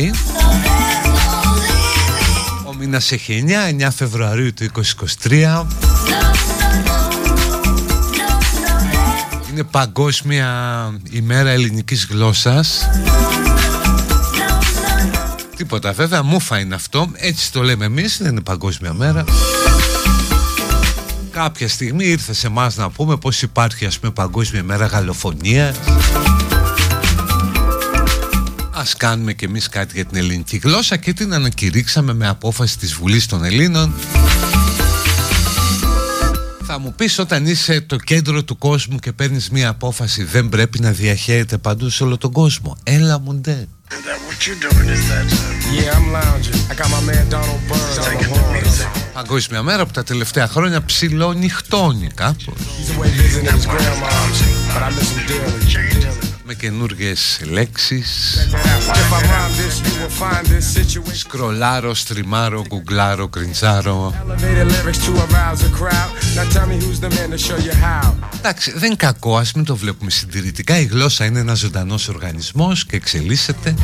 κάνετε, πώς πάει Ο μήνας έχει 9, 9 Φεβρουαρίου του 2023 Είναι παγκόσμια ημέρα ελληνικής γλώσσας. Τίποτα βέβαια, μούφα είναι αυτό. Έτσι το λέμε εμείς, δεν είναι παγκόσμια μέρα. Κάποια στιγμή ήρθε σε εμάς να πούμε πως υπάρχει ας πούμε παγκόσμια μέρα γαλλοφωνίας Ας κάνουμε και εμείς κάτι για την ελληνική γλώσσα και την ανακηρύξαμε με απόφαση της Βουλής των Ελλήνων. Θα μου πεις όταν είσαι το κέντρο του κόσμου και παίρνεις μια απόφαση δεν πρέπει να διαχέεται παντού σε όλο τον κόσμο. Έλα μου ντε. Παγκόσμια μέρα που τα τελευταία χρόνια ψηλό κάπως. Με καινούργιες λέξεις. Σκρολάρω, στριμάρω, γκουγκλάρω, κριντζάρω. Εντάξει, δεν είναι κακό, ας μην το βλέπουμε συντηρητικά. Η γλώσσα είναι ένας ζωντανός οργανισμός και εξελίσσεται.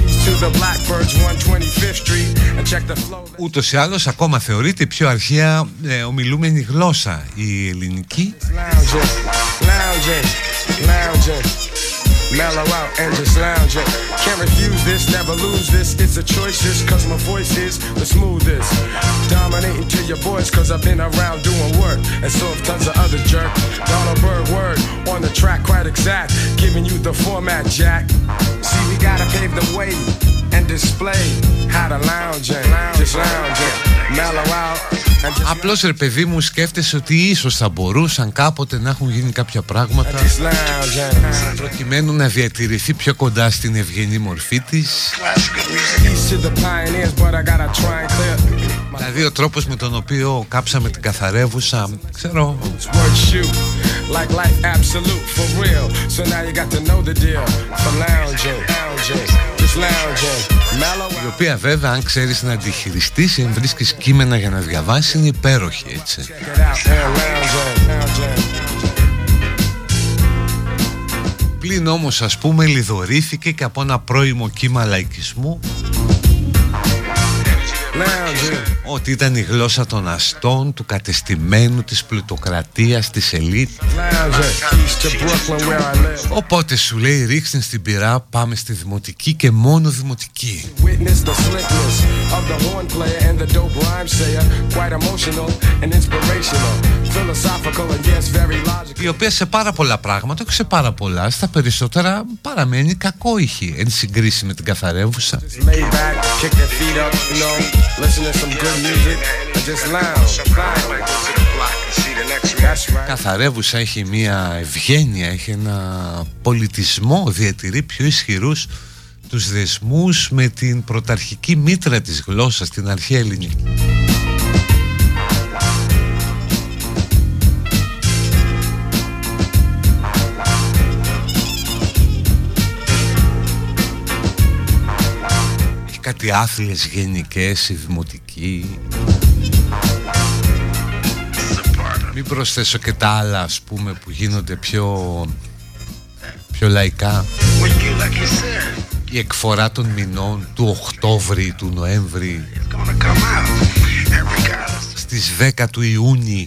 Ούτως ή άλλως ακόμα θεωρείται η πιο αρχαία ε, ομιλούμενη γλώσσα η ελληνική Mellow out and just lounging. Can't refuse this, never lose this. It's a choice just cause my voice is the smoothest. Dominating to your voice cause I've been around doing work. And so have tons of other jerk. Donald Bird word on the track, quite exact. Giving you the format, Jack. See, we gotta pave the way and display how to lounge just lounge mellow out. Απλώς ρε παιδί μου σκέφτεσαι ότι ίσως θα μπορούσαν κάποτε να έχουν γίνει κάποια πράγματα προκειμένου να διατηρηθεί πιο κοντά στην ευγενή μορφή της. Δηλαδή ο τρόπος με τον οποίο κάψαμε την καθαρεύουσα Ξέρω. Η οποία βέβαια αν ξέρεις να αντιχειριστείς Αν βρίσκεις κείμενα για να διαβάσεις Είναι υπέροχη έτσι. Πλην όμως ας πούμε λιδωρήθηκε και από ένα πρώιμο κύμα λαϊκισμού ότι ήταν η γλώσσα των αστών, του κατεστημένου, της πλουτοκρατίας, της ελίτ. Οπότε σου λέει ρίξτε στην πυρά, πάμε στη δημοτική και μόνο δημοτική. Η οποία σε πάρα πολλά πράγματα, όχι σε πάρα πολλά, στα περισσότερα παραμένει κακόηχη εν συγκρίση με την καθαρεύουσα. Καθαρεύουσα έχει μια ευγένεια, έχει ένα πολιτισμό, διατηρεί πιο ισχυρούς τους δεσμούς με την πρωταρχική μήτρα της γλώσσας, την αρχαία ελληνική. Κάτι άθλιες γενικές, η δημοτική Μην προσθέσω και τα άλλα ας πούμε που γίνονται πιο, πιο λαϊκά. Η εκφορά των μηνών του Οκτώβρη, του Νοέμβρη. Στις 10 του Ιούνιου.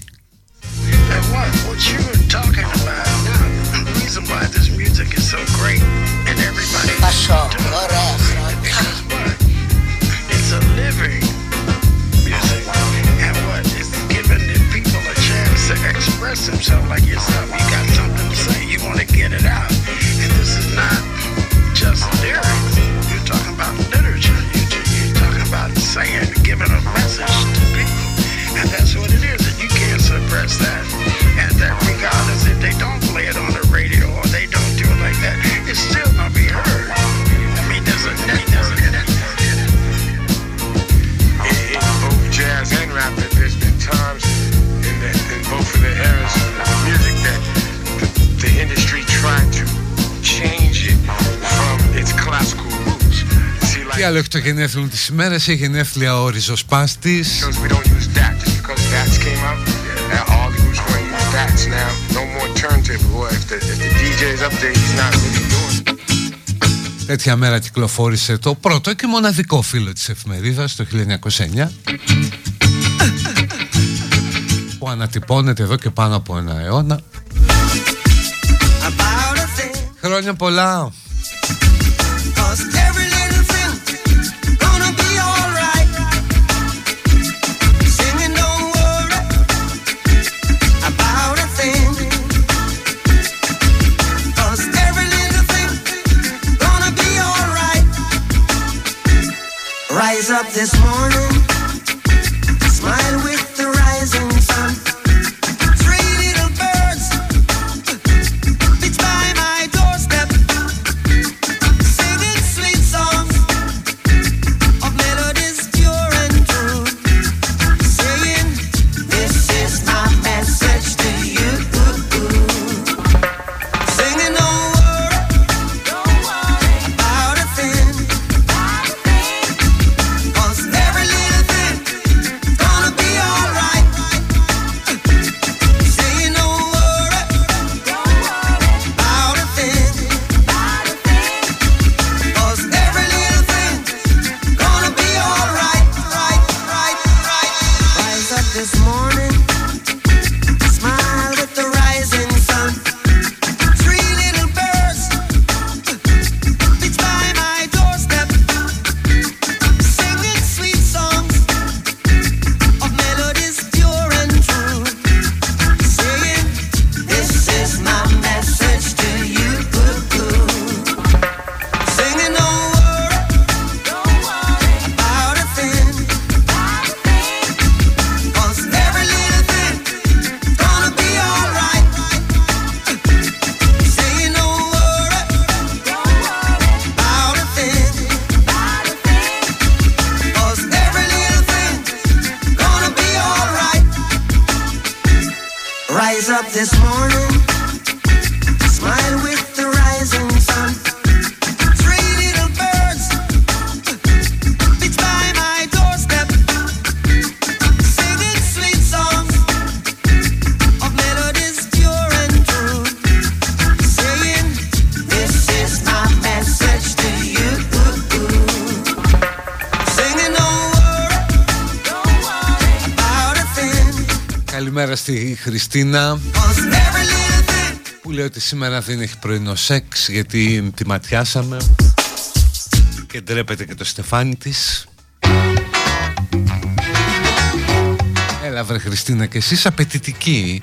Πασό, ωραία express themselves like yourself. You got something to say, you want to get it out. And this is not just lyrics. You're talking about literature. You're, talking about saying, giving a message to people. And that's what it is. And you can't suppress that if the, if the DJ's up there, he's not really doing Τέτοια μέρα κυκλοφόρησε το πρώτο και μοναδικό φίλο της εφημερίδας το 1909 που ανατυπώνεται εδώ και πάνω από ένα αιώνα. Χρόνια πολλά up this morning, Χριστίνα που λέει ότι σήμερα δεν έχει πρωινό σεξ γιατί τη ματιάσαμε και ντρέπεται και το στεφάνι της. Έλα βρε Χριστίνα και εσείς απαιτητικοί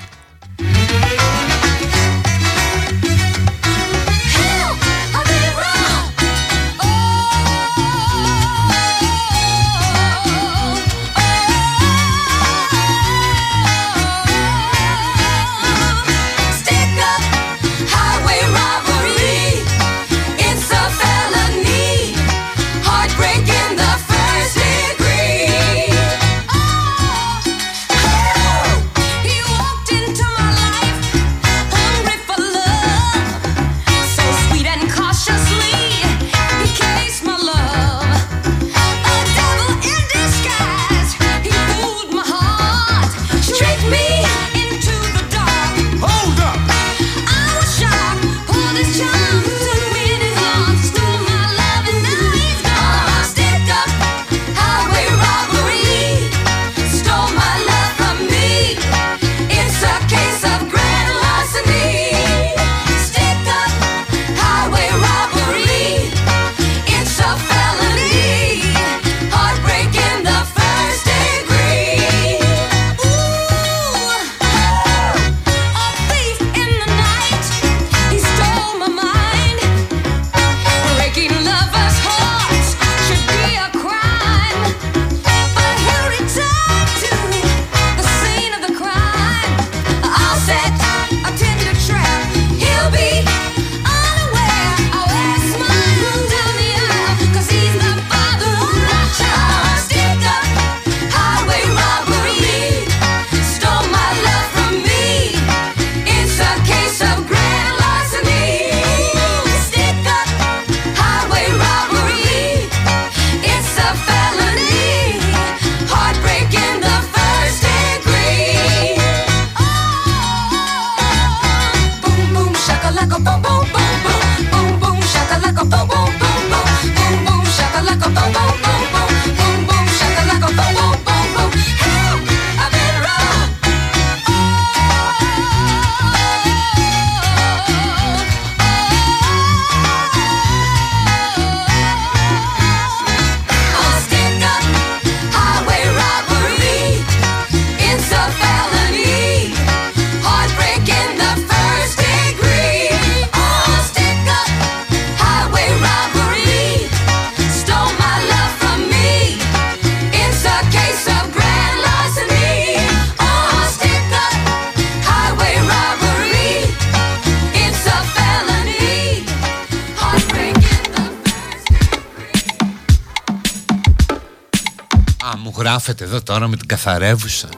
καθαρεύουσα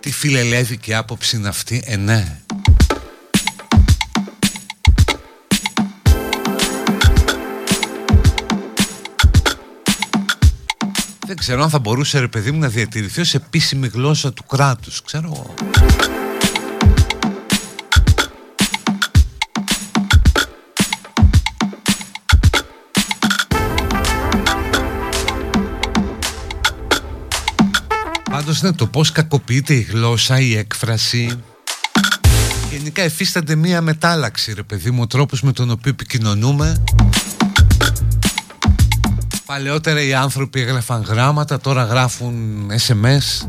Τι φιλελεύικη άποψη είναι αυτή; Ε ναι. Δεν ξέρω αν θα μπορούσε ρε παιδί μου να διατηρηθεί ως επίσημη γλώσσα του κράτους Ξέρω Πάντως ναι, το πώς κακοποιείται η γλώσσα, η έκφραση. Γενικά εφίστανται μία μετάλλαξη ρε παιδί μου Ο τρόπος με τον οποίο επικοινωνούμε. Παλαιότερα οι άνθρωποι έγραφαν γράμματα Τώρα γράφουν SMS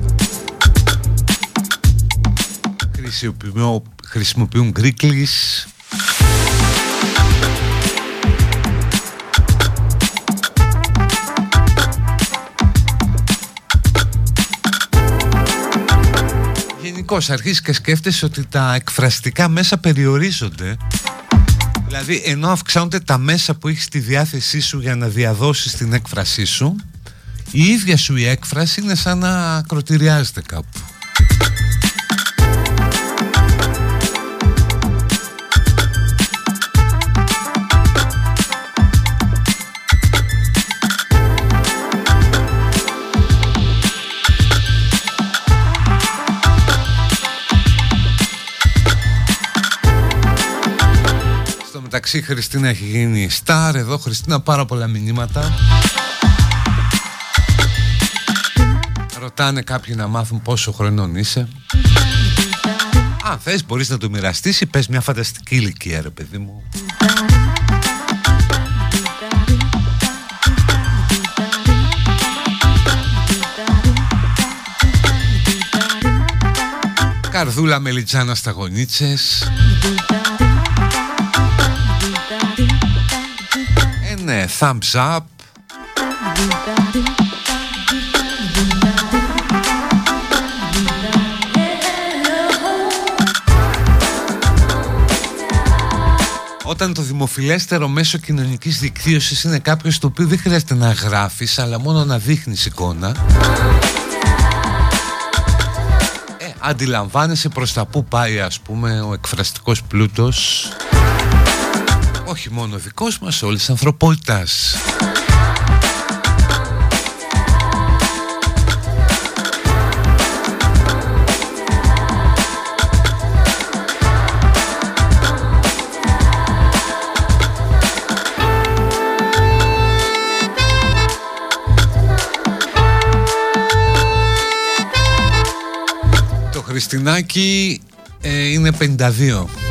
Χρησιμοποιούν, χρησιμοποιούν γενικώς αρχίζει και σκέφτεσαι ότι τα εκφραστικά μέσα περιορίζονται. Δηλαδή, ενώ αυξάνονται τα μέσα που έχεις στη διάθεσή σου για να διαδώσεις την έκφρασή σου, η ίδια σου η έκφραση είναι σαν να κροτηριάζεται κάπου. Μεταξύ Χριστίνα έχει γίνει στάρ Εδώ. Χριστίνα πάρα πολλά μηνύματα. Ρωτάνε κάποιοι να μάθουν πόσο χρονών είσαι. Αν θες μπορείς να το μοιραστείς ή πες μια φανταστική ηλικία ρε παιδί μου. Καρδούλα μελιτζάνα στα γονίτσες Ε ναι, thumbs up. Όταν το δημοφιλέστερο μέσο κοινωνικής δικτύωσης είναι κάποιος το οποίο δεν χρειάζεται να γράφεις αλλά μόνο να δείχνεις εικόνα αντιλαμβάνεσαι προς τα που πάει ας πούμε ο εκφραστικός πλούτος όχι μόνο δικός μας, όλης της ανθρωπότητας. Χριστινάκη ε, είναι 52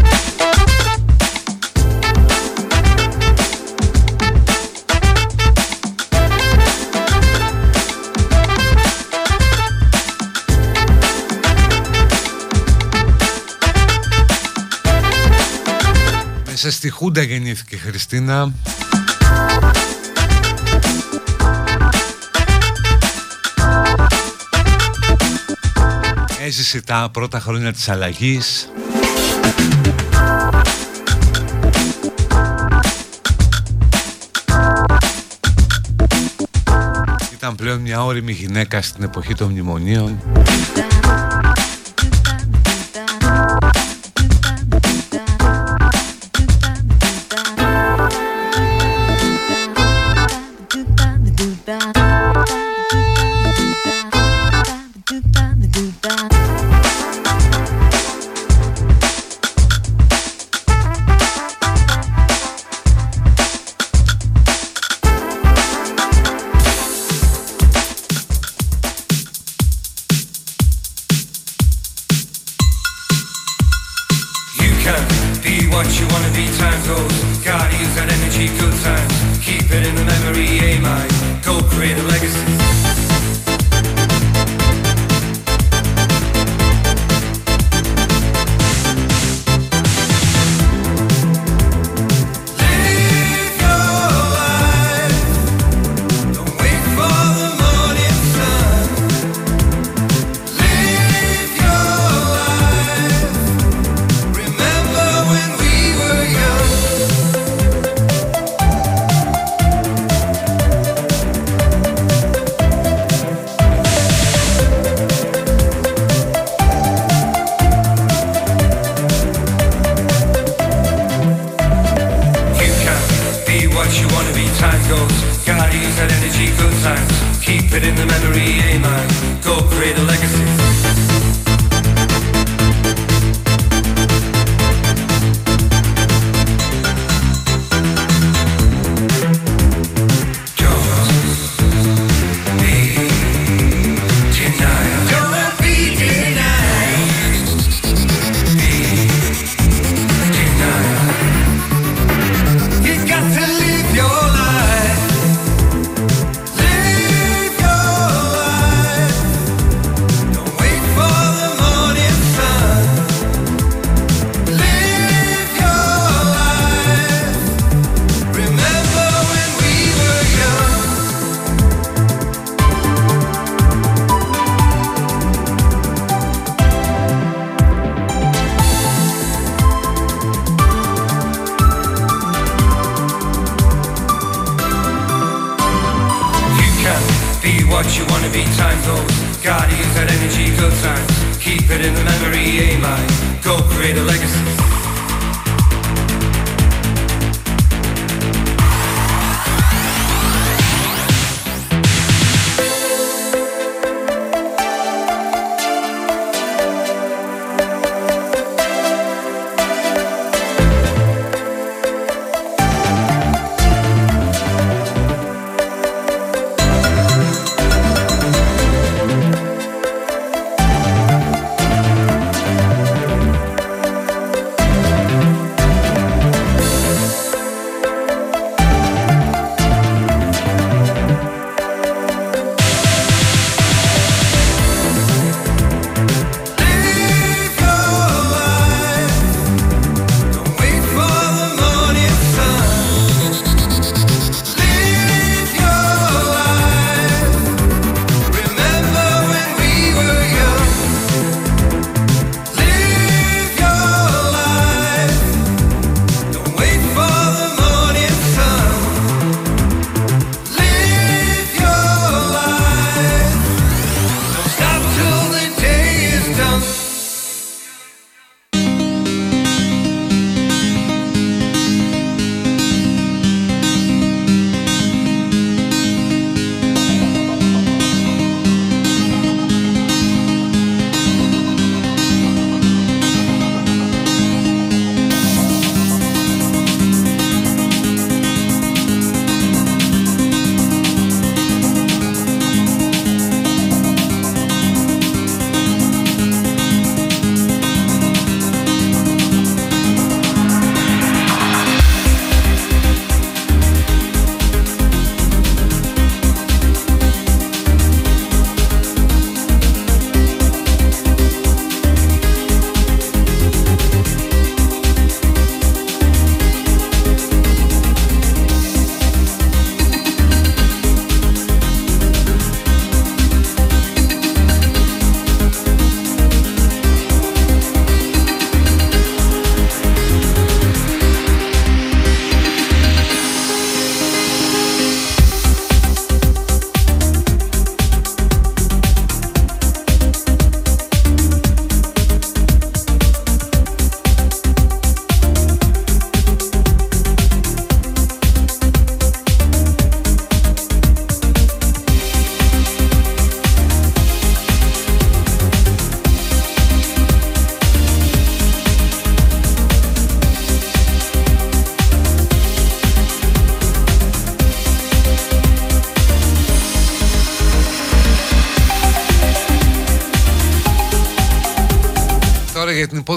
Μέσα στη Χούντα γεννήθηκε η Χριστίνα. Έζησε τα πρώτα χρόνια της αλλαγής. Ήταν πλέον μια όρημη γυναίκα στην εποχή των μνημονίων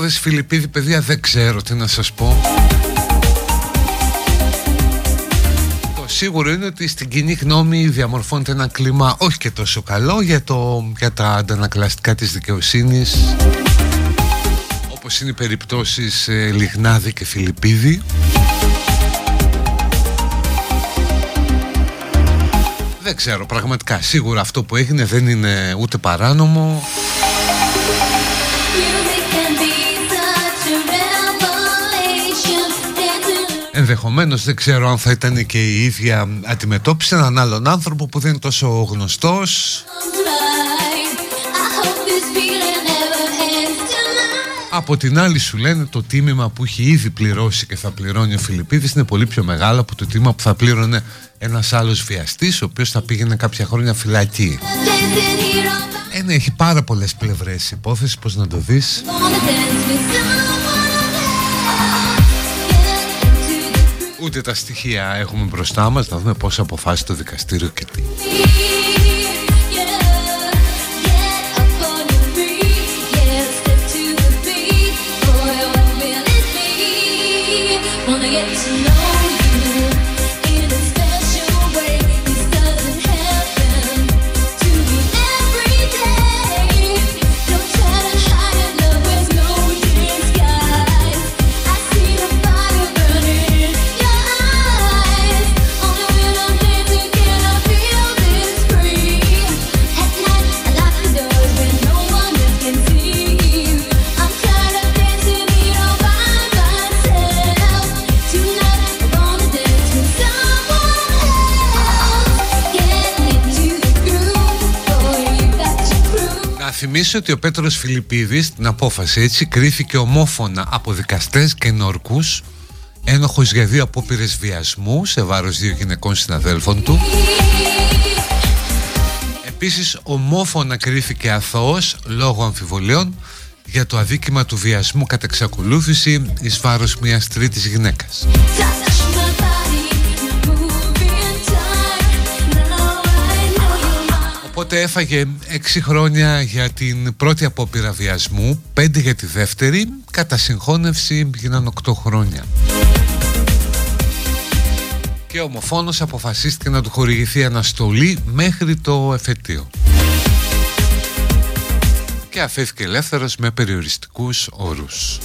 για την υπόθεση Φιλιππίδη παιδιά δεν ξέρω τι να σας πω. Το σίγουρο είναι ότι στην κοινή γνώμη διαμορφώνεται ένα κλίμα όχι και τόσο καλό για, το, για τα αντανακλαστικά της δικαιοσύνης όπως είναι οι περιπτώσεις ε, Λιγνάδη και Φιλιππίδη. Δεν ξέρω πραγματικά σίγουρα αυτό που έγινε δεν είναι ούτε παράνομο Ενδεχομένως δεν ξέρω αν θα ήταν και η ίδια αντιμετώπιση έναν άλλον άνθρωπο που δεν είναι τόσο γνωστός Από την άλλη σου λένε το τίμημα που έχει ήδη πληρώσει και θα πληρώνει ο Φιλιππίδης είναι πολύ πιο μεγάλο από το τίμημα που θα πλήρωνε ένας άλλος βιαστής ο οποίος θα πήγαινε κάποια χρόνια φυλακή. Ένα έχει πάρα πολλές πλευρές υπόθεση, πώς να το δεις. Ούτε τα στοιχεία έχουμε μπροστά μας να δούμε πώς αποφάσισε το δικαστήριο και τι. Θυμίσω ότι ο Πέτρος Φιλιππίδης την απόφαση έτσι κρίθηκε ομόφωνα από δικαστές και νορκούς ένοχος για δύο απόπειρες βιασμούς σε βάρος δύο γυναικών συναδέλφων του Επίσης ομόφωνα κρίθηκε αθώος λόγω αμφιβολιών για το αδίκημα του βιασμού κατά εξακολούθηση εις βάρος μιας τρίτης γυναίκας. Οπότε έφαγε 6 χρόνια για την πρώτη απόπειρα βιασμού, 5 για τη δεύτερη, κατά συγχώνευση γίναν 8 χρόνια. Και ο ομοφόνος αποφασίστηκε να του χορηγηθεί αναστολή μέχρι το εφετείο. Και αφήθηκε ελεύθερος με περιοριστικούς όρους.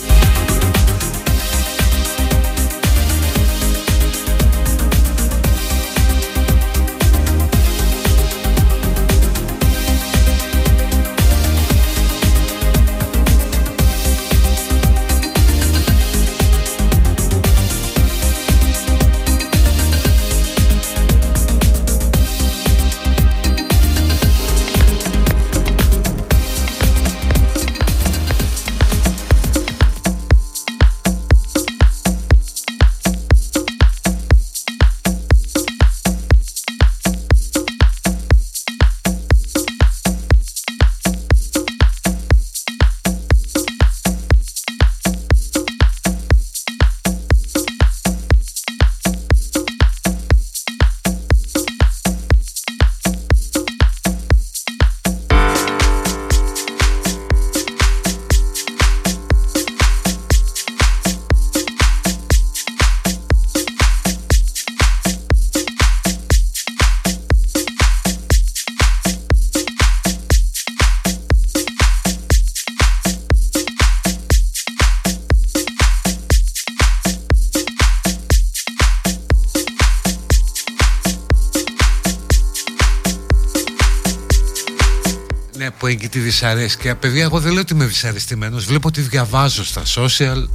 Δυσαρέσκεια. Παιδιά εγώ δεν λέω ότι είμαι δυσαρεστημένος. Βλέπω ότι διαβάζω στα social.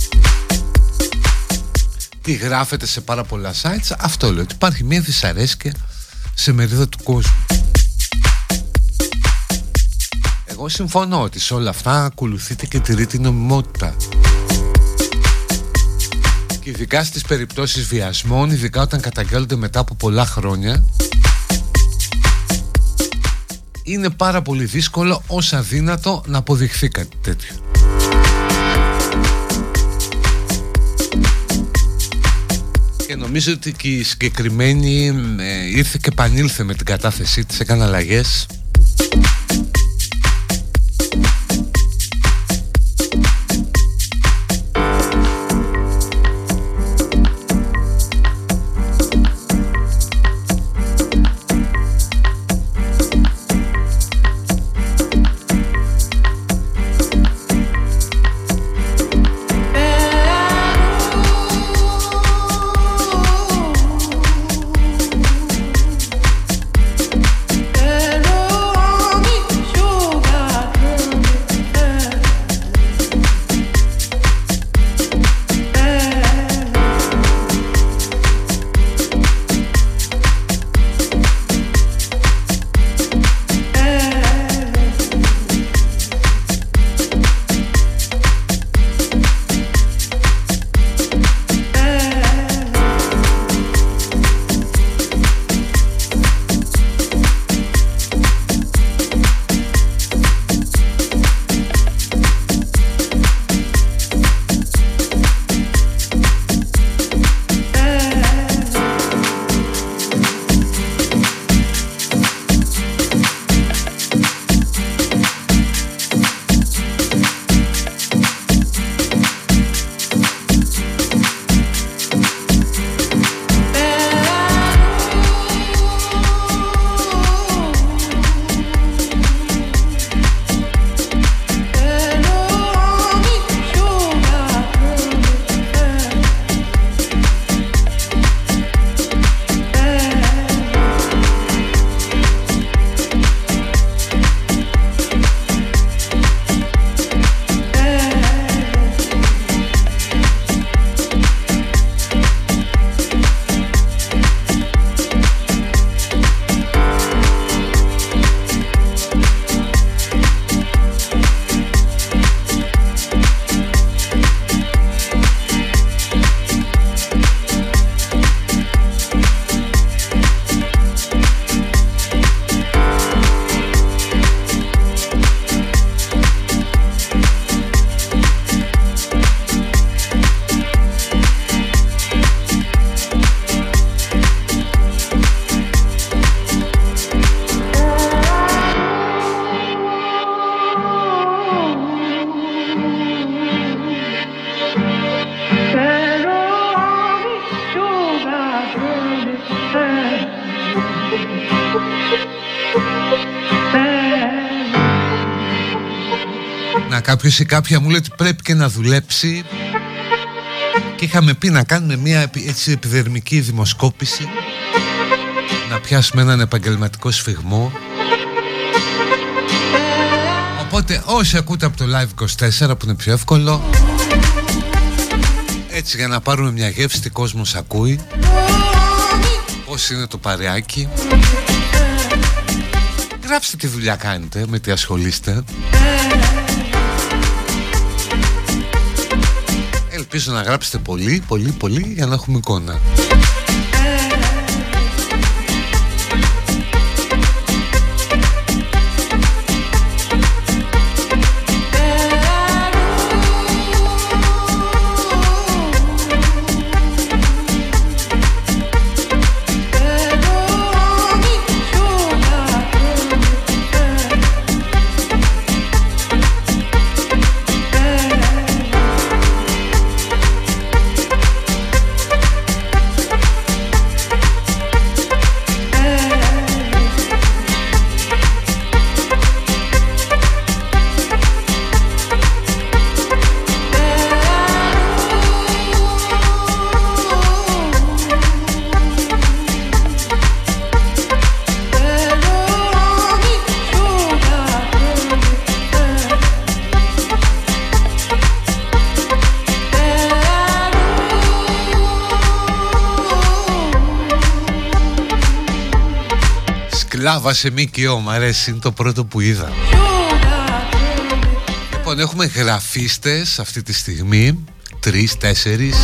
Τι γράφεται σε πάρα πολλά sites. Αυτό λέω ότι υπάρχει μια δυσαρέσκεια Σε μερίδα του κόσμου. Εγώ συμφωνώ ότι σε όλα αυτά ακολουθείται και τηρεί την νομιμότητα. Και ειδικά στις περιπτώσεις βιασμών, ειδικά όταν καταγγέλλονται μετά από πολλά χρόνια είναι πάρα πολύ δύσκολο ως αδύνατο να αποδειχθεί κάτι τέτοιο. Και νομίζω ότι και η συγκεκριμένη ε, ήρθε και πανήλθε με την κατάθεσή της, έκανε αλλαγές. Κάποιος ή κάποια μου λέει ότι πρέπει και να δουλέψει. Και είχαμε πει να κάνουμε μια έτσι επιδερμική δημοσκόπηση. Να πιάσουμε έναν επαγγελματικό σφιγμό. Οπότε όσοι ακούτε από το Live 24 που είναι πιο εύκολο έτσι για να πάρουμε μια γεύση τι κόσμος ακούει. Πώς είναι το παρεάκι. Γράψτε τι δουλειά κάνετε Με τι ασχολείστε Ελπίζω να γράψετε πολύ, πολύ, πολύ Για να έχουμε εικόνα Λάβα σε ΜΚΟ, μ' αρέσει, είναι το πρώτο που είδα. Λοιπόν, έχουμε γραφίστες αυτή τη στιγμή, τρεις, τέσσερις.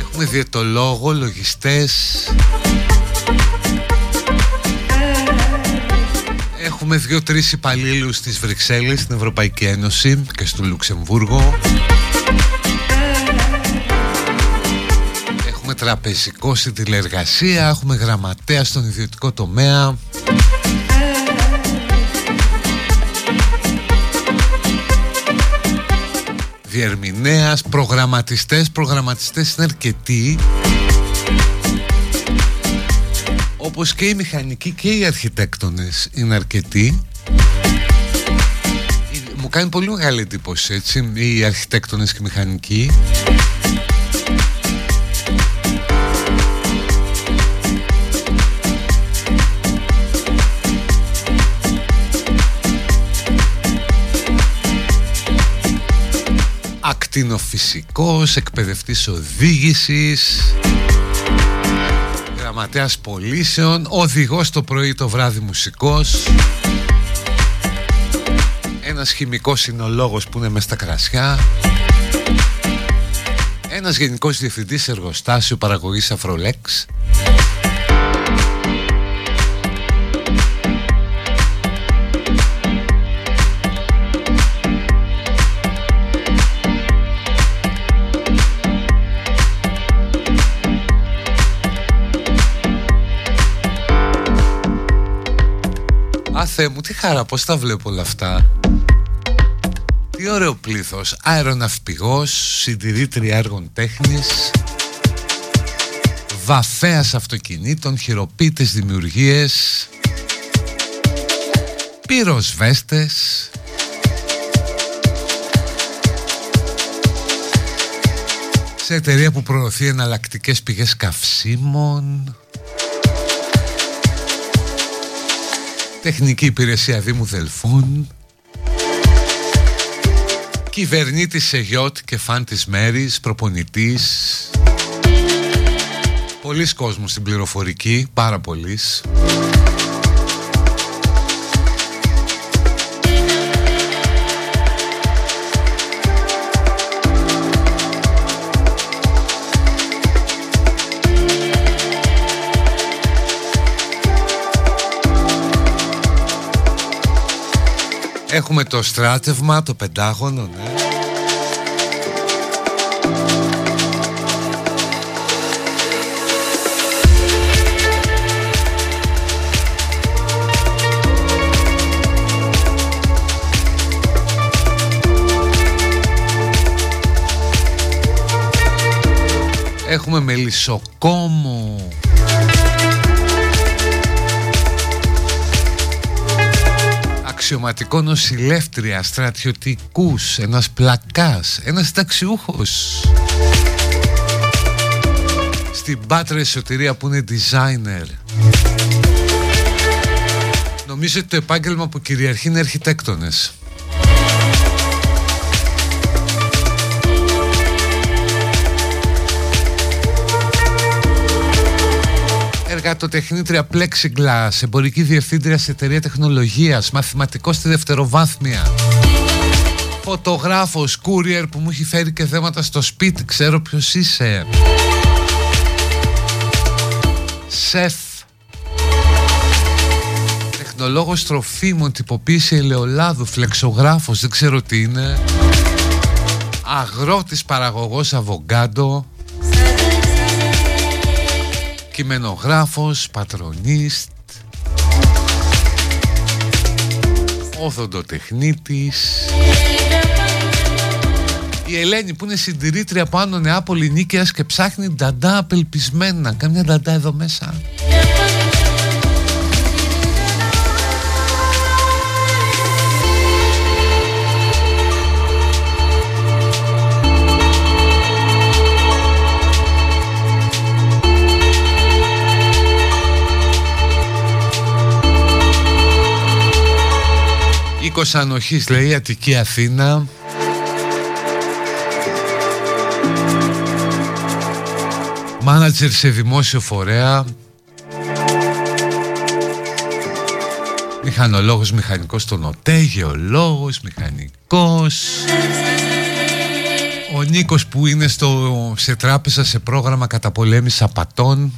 Έχουμε διαιτολόγο, λογιστές. Έχουμε δύο-τρεις υπαλλήλους στις Βρυξέλλες, στην Ευρωπαϊκή Ένωση και στο Λουξεμβούργο. Τραπεζικό στη τηλεργασία, έχουμε γραμματέα στον ιδιωτικό τομέα. Διερμηνέας, προγραμματιστές, προγραμματιστές είναι αρκετοί. Όπως και οι μηχανικοί και οι αρχιτέκτονες είναι αρκετοί. Μου κάνει πολύ μεγάλη εντύπωση έτσι Οι αρχιτέκτονες και οι μηχανικοί ακτινοφυσικός, εκπαιδευτής οδήγησης Γραμματέας πωλήσεων, οδηγός το πρωί το βράδυ μουσικός. Ένας χημικός συνολόγος που είναι μέσα στα κρασιά. Ένας γενικός διευθυντής εργοστάσιο παραγωγής Αφρολέξ Θεέ μου, τι χαρά, πώς τα βλέπω όλα αυτά. Τι ωραίο πλήθος. Αεροναυπηγός, συντηρήτρια έργων τέχνης, βαφέας αυτοκινήτων, χειροποίητες δημιουργίες, πυροσβέστες, σε εταιρεία που προωθεί εναλλακτικές πηγές καυσίμων, Τεχνική Υπηρεσία Δήμου Δελφών. Κυβερνήτης σε γιότ και φαν της Μέρης Προπονητής. Πολλοί κόσμος στην πληροφορική Πάρα πολλής Έχουμε το στράτευμα, το πεντάγωνο, ναι. Έχουμε μελισσοκόμο αξιωματικό νοσηλεύτρια, στρατιωτικούς, ένας πλακάς, ένας ταξιούχος. Στην Πάτρα Εσωτερία που είναι designer. Νομίζω ότι το επάγγελμα που κυριαρχεί είναι αρχιτέκτονες. Εργατοτεχνήτρια Plexiglass, εμπορική διευθύντρια σε εταιρεία τεχνολογίας, μαθηματικός στη δευτεροβάθμια. Φωτογράφος, courier που μου έχει φέρει και θέματα στο σπίτι, ξέρω ποιος είσαι. Σεφ. Τεχνολόγος τροφίμων, τυποποίηση ελαιολάδου, φλεξογράφος, δεν ξέρω τι είναι. Αγρότης παραγωγός αβογκάντο κειμενογράφος, πατρονίστ, όδοντοτεχνίτης. Η Ελένη που είναι συντηρήτρια πάνω Νεάπολη Νίκαιας και ψάχνει νταντά απελπισμένα. Κάμια νταντά εδώ μέσα. Νίκος Ανοχής λέει Αττική Αθήνα. Μάνατζερ σε δημόσιο φορέα. Μηχανολόγος, μηχανικός στον ΟΤΕ, γεωλόγος, μηχανικός. Ο Νίκος που είναι στο, σε τράπεζα σε πρόγραμμα καταπολέμησης απατών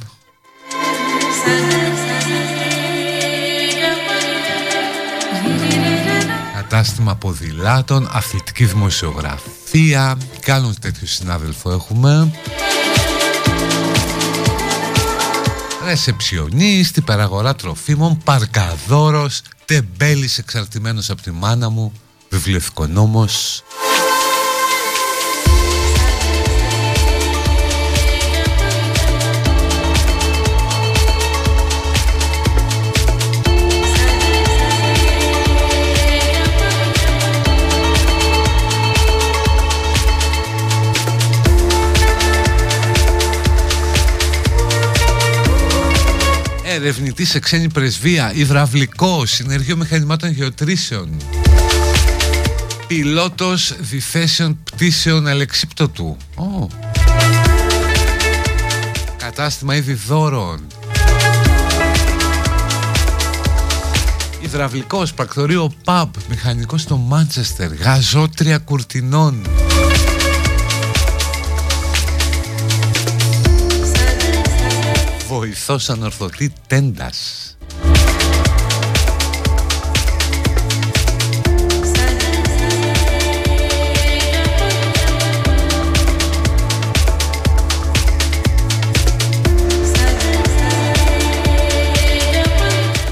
κατάστημα ποδηλάτων, αθλητική δημοσιογραφία. Κάνουν τέτοιο συνάδελφο έχουμε. Ρεσεψιονίστη, παραγορά τροφίμων, παρκαδόρος, τεμπέλης εξαρτημένος από τη μάνα μου, βιβλιοθηκονόμος. Ερευνητή σε ξένη πρεσβεία, υδραυλικό, συνεργείο μηχανημάτων γεωτρήσεων. Πιλότος διθέσεων πτήσεων αλεξίπτωτου. Oh. Κατάστημα είδη δώρων. Υδραυλικός, πρακτορείο pub, μηχανικός στο Μάντσεστερ, γαζότρια κουρτινών. Βοηθός ανορθωτή τέντας.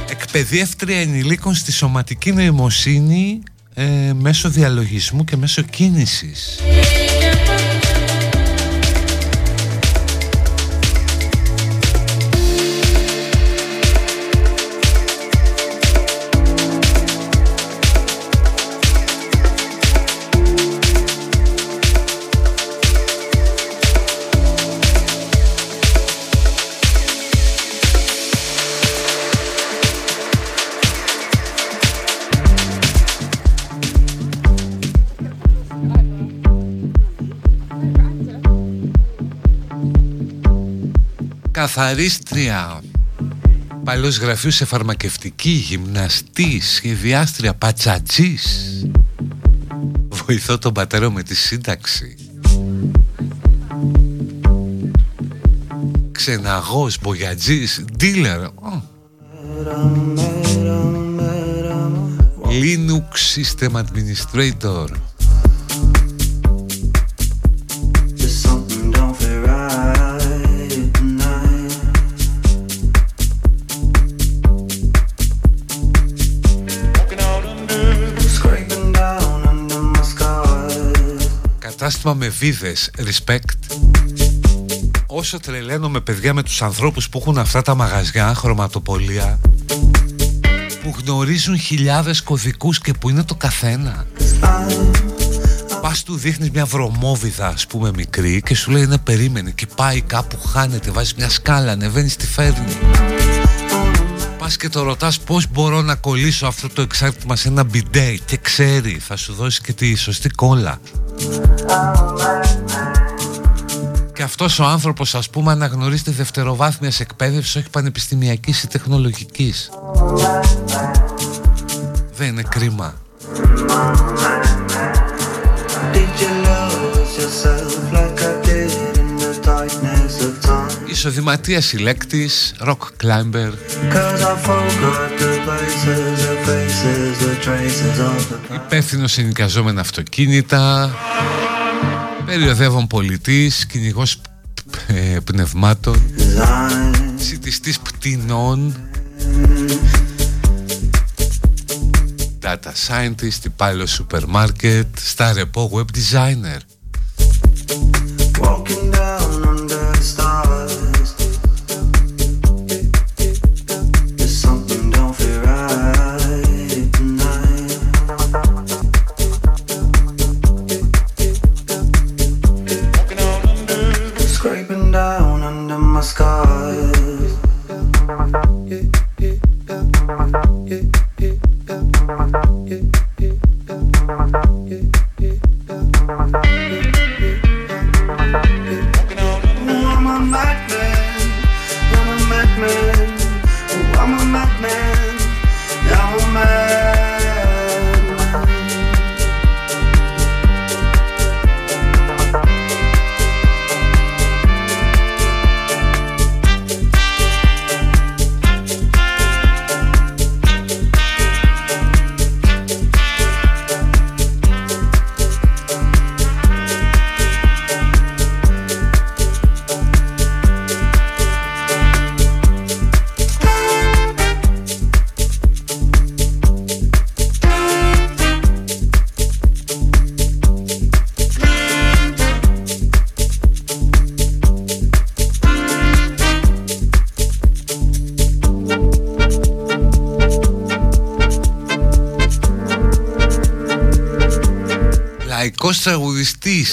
Εκπαιδεύτρια ενηλίκων στη σωματική νοημοσύνη ε, μέσω διαλογισμού και μέσω κίνησης. Καθαρίστρια. Παλιός γραφείου σε φαρμακευτική Γυμναστής, σχεδιάστρια Πατσατζής. Βοηθώ τον πατέρα με τη σύνταξη. Ξεναγός, μπογιατζής, dealer. Linux System Administrator κατάστημα με βίδες. Respect. Όσο τρελαίνω με παιδιά με τους ανθρώπους που έχουν αυτά τα μαγαζιά χρωματοπολία που γνωρίζουν χιλιάδες κωδικούς και που είναι το καθένα. Πας του δείχνεις μια βρωμόβιδα ας πούμε μικρή και σου λέει να περίμενε και πάει κάπου χάνεται βάζει μια σκάλα ανεβαίνει τη φέρνει. Πας και το ρωτάς πώς μπορώ να κολλήσω αυτό το εξάρτημα σε ένα μπιντέ και ξέρει θα σου δώσει και τη σωστή κόλλα και αυτός ο άνθρωπος ας πούμε αναγνωρίζεται δευτεροβάθμιας εκπαίδευσης όχι πανεπιστημιακής ή τεχνολογικής. Δεν είναι κρίμα. Ισοδηματίας συλλέκτης, rock climber Υπεύθυνος ενοικιαζόμενα αυτοκίνητα Περιοδεύων πολιτής, κυνηγός ε, πνευμάτων Σιτιστής πτηνών Data scientist, υπάλληλος σούπερ μάρκετ, star repo web designer λαϊκός τραγουδιστής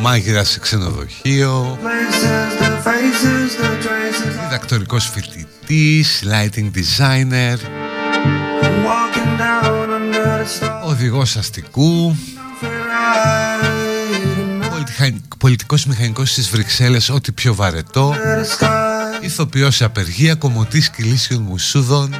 Μάγειρα σε ξενοδοχείο. Διδακτορικός φοιτητής Lighting designer. Οδηγός αστικού. Πολιτικός μηχανικός στις Βρυξέλλες Ό,τι πιο βαρετό Ηθοποιός σε απεργία, κομμωτής κυλήσεων μουσούδων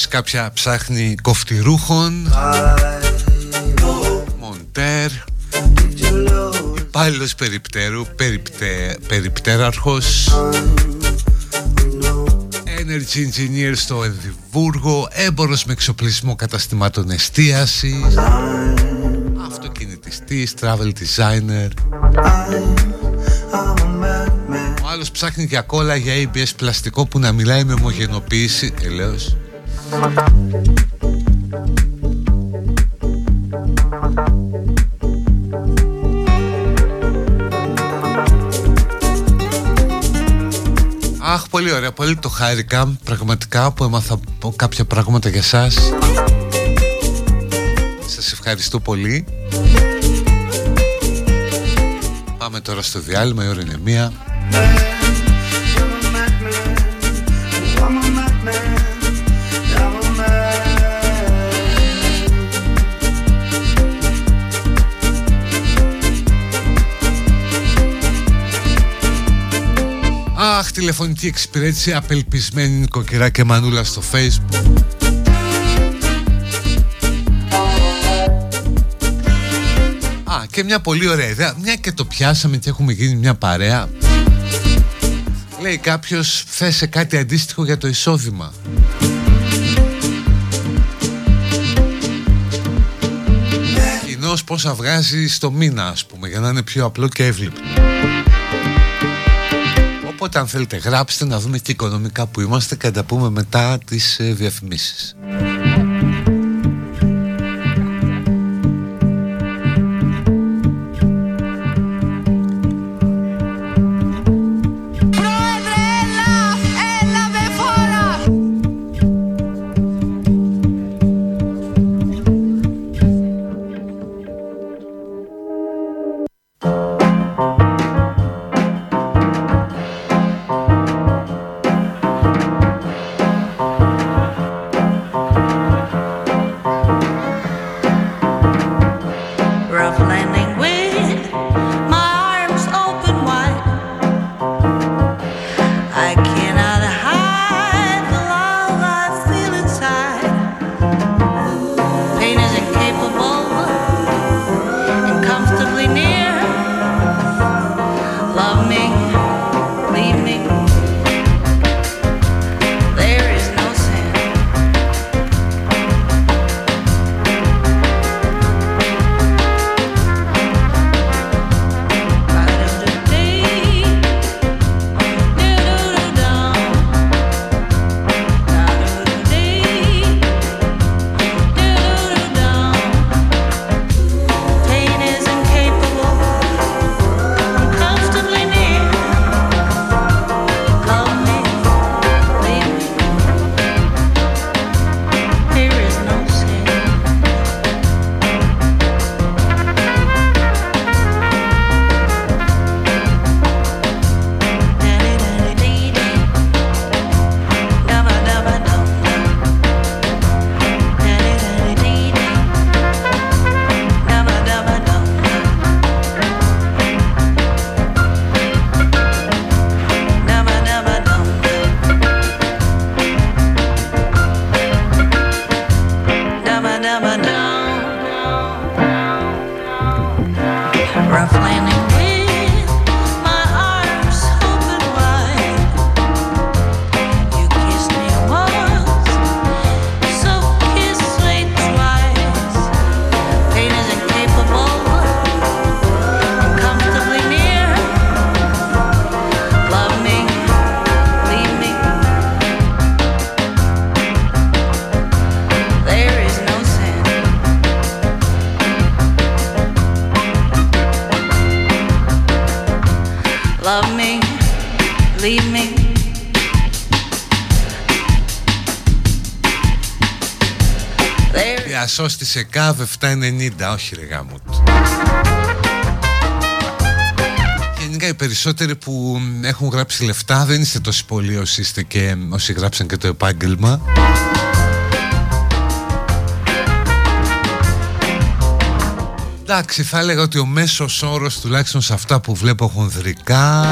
Κάποιος κάποια ψάχνει κοφτηρούχων Μοντέρ Υπάλληλος περιπτέρου περιπτέ, Περιπτέραρχος Energy Engineer στο Εδιμβούργο Έμπορος με εξοπλισμό καταστημάτων εστίασης Αυτοκινητιστής Travel Designer. Ο άλλος ψάχνει για κόλλα για ABS πλαστικό που να μιλάει με ομογενοποίηση. Ελέος Αχ, πολύ ωραία, πολύ το χάρηκα πραγματικά που έμαθα κάποια πράγματα για σας. Σας ευχαριστώ πολύ. Πάμε τώρα στο διάλειμμα, η ώρα είναι μία. Αχ, τηλεφωνική εξυπηρέτηση, απελπισμένη νοικοκυρά και μανούλα στο facebook. Α, και μια πολύ ωραία ιδέα, μια και το πιάσαμε και έχουμε γίνει μια παρέα. Λέει κάποιος, θέσε κάτι αντίστοιχο για το εισόδημα Κοινώς πόσα βγάζει στο μήνα ας πούμε για να είναι πιο απλό και εύληπτο Οπότε αν θέλετε γράψτε να δούμε και οικονομικά που είμαστε και να τα πούμε μετά τις ε, διαφημίσεις. Σώστη σε ΚΑΒ 790 όχι ρε γάμο Γενικά οι περισσότεροι που έχουν γράψει λεφτά δεν είστε τόσοι πολλοί όσοι είστε και όσοι γράψαν και το επάγγελμα. Εντάξει θα έλεγα ότι ο μέσος όρος τουλάχιστον σε αυτά που βλέπω χονδρικά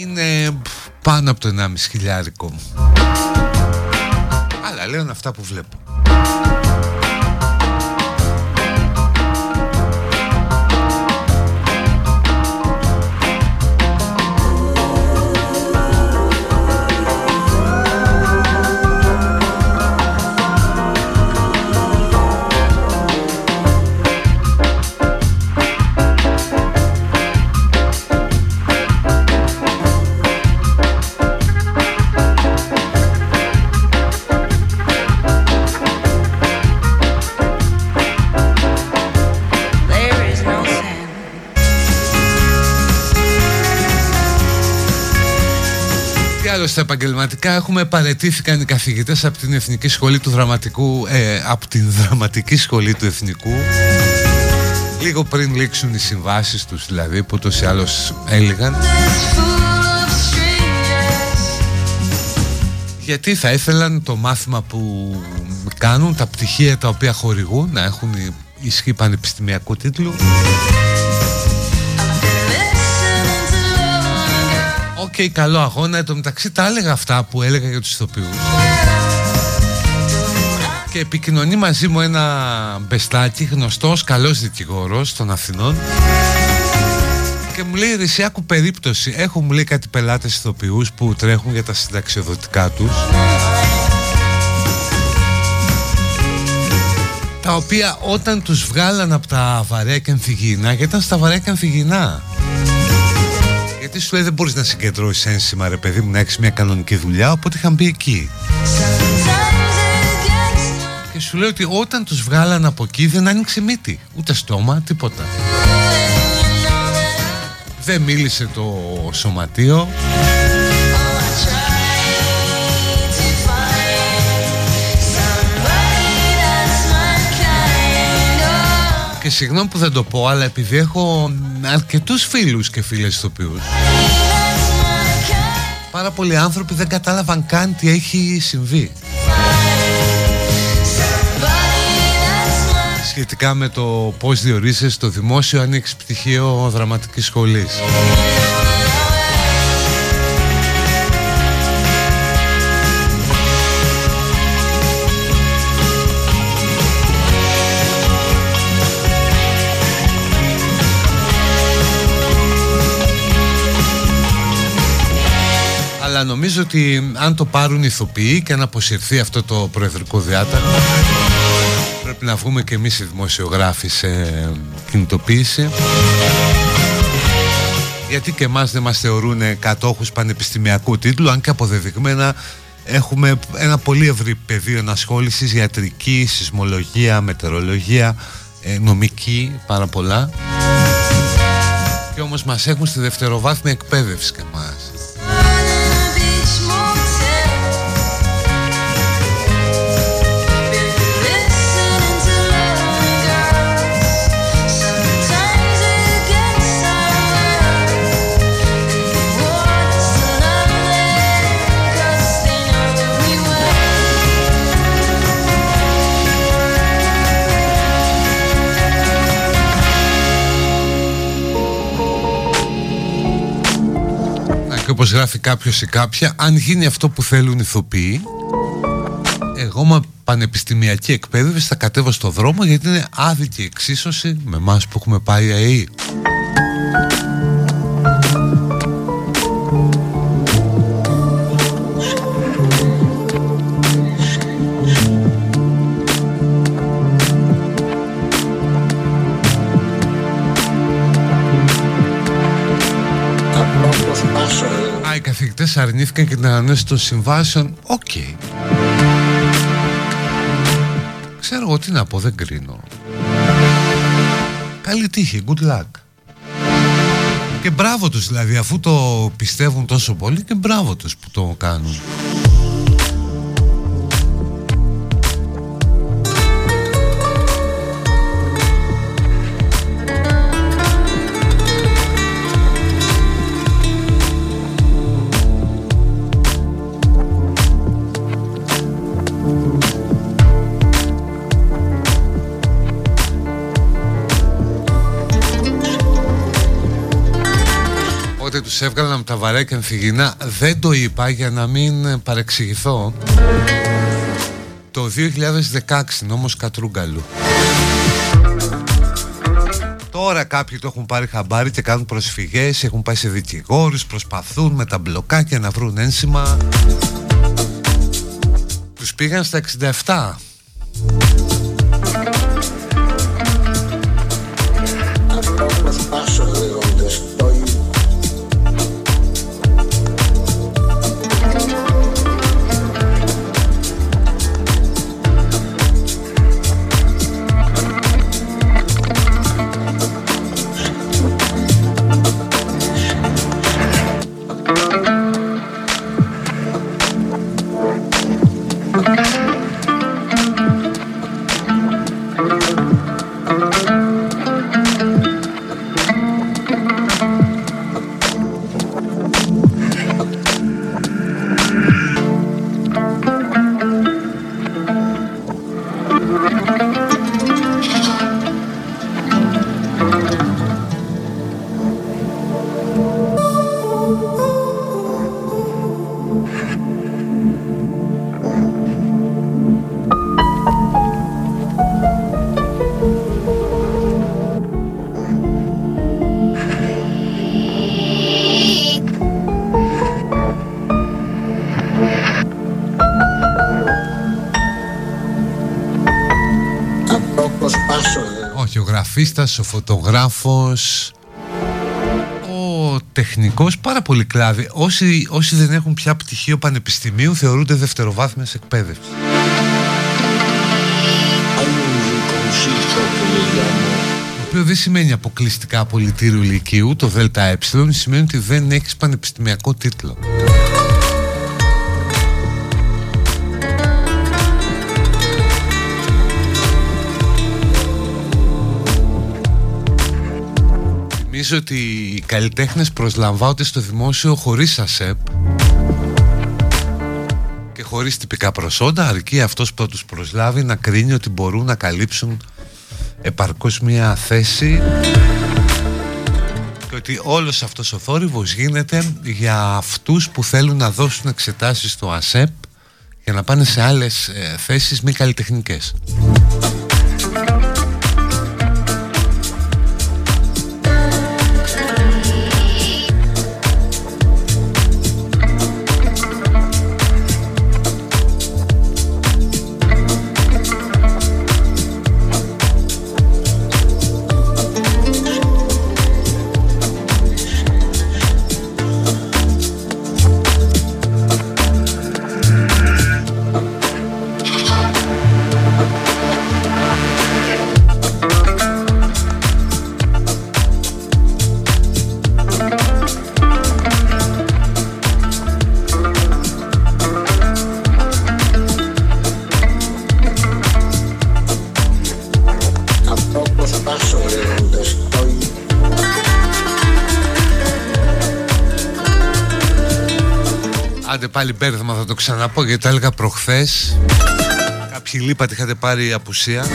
είναι πάνω από το 1,5 χιλιάρικο λέω αυτά που βλέπω. Στα επαγγελματικά έχουμε παρετήθηκαν οι καθηγητές από την Εθνική Σχολή του Δραματικού ε, από την Δραματική Σχολή του Εθνικού. Λίγο πριν λήξουν οι συμβάσεις τους δηλαδή που τόσο ή άλλως έλεγαν. Γιατί θα ήθελαν το μάθημα που κάνουν τα πτυχία τα οποία χορηγούν να έχουν ισχύ πανεπιστημιακού τίτλου OK, okay, καλό αγώνα. Εν τω μεταξύ τα έλεγα αυτά που έλεγα για τους ηθοποιούς. Και επικοινωνεί μαζί μου ένα μπεστάκι, γνωστός, καλός δικηγόρος των Αθηνών. Και μου λέει Ρε συ άκου περίπτωση. Έχω μου λέει κάτι πελάτες ηθοποιούς που τρέχουν για τα συνταξιοδοτικά τους. Τα οποία όταν τους βγάλαν από τα βαρέα και ανθυγιεινά, γιατί ήταν στα βαρέα και ανθυγιεινά γιατί σου λέει δεν μπορείς να συγκεντρώσεις ένσημα ρε παιδί μου να έχεις μια κανονική δουλειά οπότε είχαν μπει εκεί. Και σου λέει ότι όταν τους βγάλαν από εκεί δεν άνοιξε μύτη ούτε στόμα τίποτα. Δεν μίλησε το σωματείο Και συγγνώμη που δεν το πω, αλλά επειδή έχω αρκετούς φίλους και φίλες ηθοποιούς. Πάρα πολλοί άνθρωποι δεν κατάλαβαν καν τι έχει συμβεί. Σχετικά με το πώς διορίζεσαι στο δημόσιο αν έχεις πτυχίο δραματικής σχολής νομίζω ότι αν το πάρουν ηθοποιοί και αν αποσυρθεί αυτό το προεδρικό διάταγμα πρέπει να βγούμε και εμείς οι δημοσιογράφοι σε κινητοποίηση. Γιατί και εμάς δεν μας θεωρούν κατόχους πανεπιστημιακού τίτλου αν και αποδεδειγμένα έχουμε ένα πολύ ευρύ πεδίο ενασχόλησης ιατρική, σεισμολογία, μετεωρολογία, ε, νομική, πάρα πολλά. Και όμως μας έχουν στη δευτεροβάθμια εκπαίδευση και εμάς όπως γράφει κάποιος ή κάποια αν γίνει αυτό που θέλουν οι ηθοποιοί εγώ με πανεπιστημιακή εκπαίδευση θα κατέβω στο δρόμο γιατί είναι άδικη εξίσωση με εμάς που έχουμε πάει ΑΕΗ καθηγητές αρνήθηκαν και την ανανέωση των συμβάσεων. OK. Okay. Ξέρω εγώ τι να πω δεν κρίνω. Καλή τύχη, good luck. Και μπράβο τους δηλαδή αφού το πιστεύουν τόσο πολύ Και μπράβο τους που το κάνουν τους έβγαλαν από τα βαρέκια αμφιγεινά δεν το είπα για να μην παρεξηγηθώ. Το 2016 νόμος Κατρούγκαλου. Τώρα κάποιοι το έχουν πάρει χαμπάρι και κάνουν προσφυγές Έχουν πάει σε δικηγόρους, προσπαθούν με τα μπλοκάκια να βρουν ένσημα. Τους πήγαν στα 67 ζωγραφίστας, ο φωτογράφος, ο τεχνικός, πάρα πολύ κλάδι. Όσοι, όσοι δεν έχουν πια πτυχίο πανεπιστημίου θεωρούνται δευτεροβάθμιας εκπαίδευσης. Το οποίο δεν σημαίνει αποκλειστικά απολυτήριο λυκείου, το ΔΕΛΤΑ σημαίνει ότι δεν έχεις πανεπιστημιακό τίτλο. Νομίζω ότι οι καλλιτέχνες προσλαμβάνονται στο δημόσιο χωρίς ΑΣΕΠ και χωρίς τυπικά προσόντα αρκεί αυτός που θα τους προσλάβει να κρίνει ότι μπορούν να καλύψουν επαρκώς μια θέση και ότι όλος αυτός ο θόρυβος γίνεται για αυτούς που θέλουν να δώσουν εξετάσεις στο ΑΣΕΠ για να πάνε σε άλλες ε, θέσεις μη καλλιτεχνικές. Πάλι μπέρδεμα θα το ξαναπώ γιατί τα έλεγα προχθές. Κάποιοι λείπατε είχατε πάρει απουσία.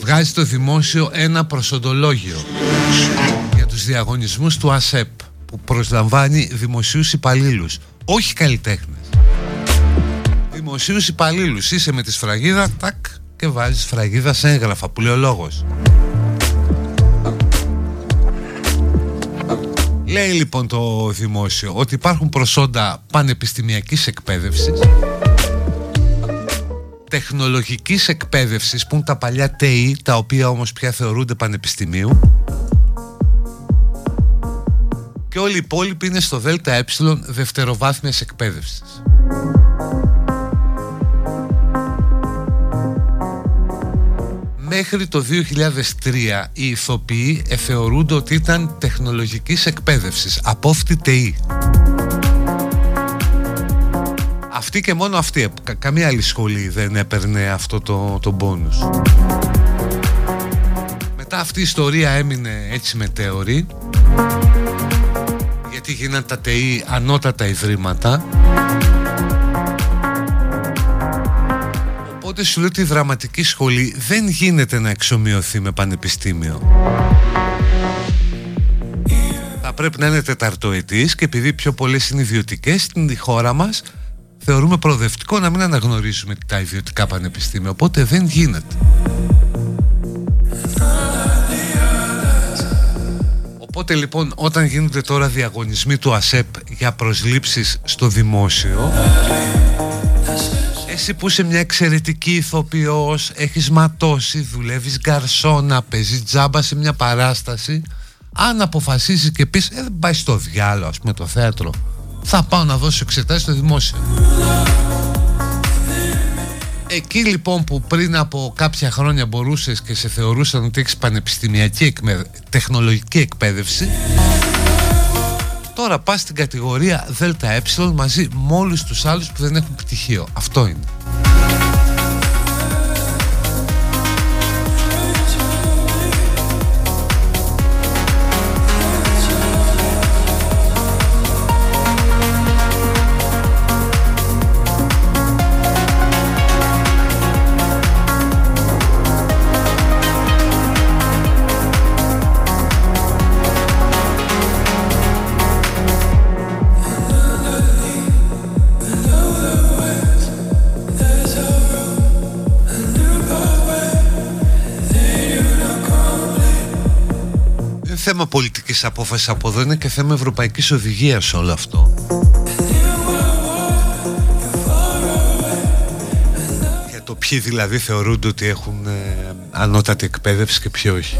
Βγάζει το δημόσιο ένα προσοντολόγιο για τους διαγωνισμούς του ΑΣΕΠ που προσλαμβάνει δημοσίους υπαλλήλους όχι καλλιτέχνες. Δημοσίους υπαλλήλους. Είσαι με τη σφραγίδα τάκ και βάζεις φραγίδα σε έγγραφα που λέει ο λόγος Λέει λοιπόν το δημόσιο ότι υπάρχουν προσόντα πανεπιστημιακής εκπαίδευσης τεχνολογικής εκπαίδευσης που είναι τα παλιά ΤΕΙ τα οποία όμως πια θεωρούνται πανεπιστημίου και όλοι οι υπόλοιποι είναι στο ΔΕΛΤΑ δευτεροβάθμιας εκπαίδευσης. Μέχρι το 2003 οι ηθοποιοί εθεωρούνται ότι ήταν τεχνολογικής εκπαίδευσης, ΤΕΙ. Αυτή και μόνο αυτή, καμία άλλη σχολή δεν έπαιρνε αυτό το, το μπόνους. Μετά αυτή η ιστορία έμεινε έτσι μετέωρη γιατί γίνανε τα ΤΕΙ ανώτατα ιδρύματα Οπότε σου λέω ότι η δραματική σχολή δεν γίνεται να εξομοιωθεί με πανεπιστήμιο. Θα πρέπει να είναι τεταρτοετής και επειδή πιο πολλές είναι ιδιωτικές στην χώρα μας θεωρούμε προοδευτικό να μην αναγνωρίσουμε τα ιδιωτικά πανεπιστήμια. Οπότε δεν γίνεται. Οπότε λοιπόν όταν γίνονται τώρα διαγωνισμοί του ΑΣΕΠ για προσλήψεις στο δημόσιο εσύ που είσαι μια εξαιρετική ηθοποιός, έχεις ματώσει, δουλεύεις γκαρσόνα, παίζεις τζάμπα σε μια παράσταση. Αν αποφασίσεις και πεις, ε, δεν πάει στο διάλογο ας πούμε το θέατρο θα πάω να δώσω εξετάσεις στο δημόσιο Εκεί λοιπόν που πριν από κάποια χρόνια μπορούσες και σε θεωρούσαν ότι έχεις πανεπιστημιακή τεχνολογική εκπαίδευση Τώρα πας στην κατηγορία ΔΕΛΤΑ μαζί με όλους τους άλλους που δεν έχουν πτυχίο. Αυτό είναι. Θέμα πολιτικής απόφασης από εδώ είναι και θέμα ευρωπαϊκής οδηγίας όλο αυτό για το ποιοι δηλαδή θεωρούνται ότι έχουν ε, ανώτατη εκπαίδευση και ποιοι όχι.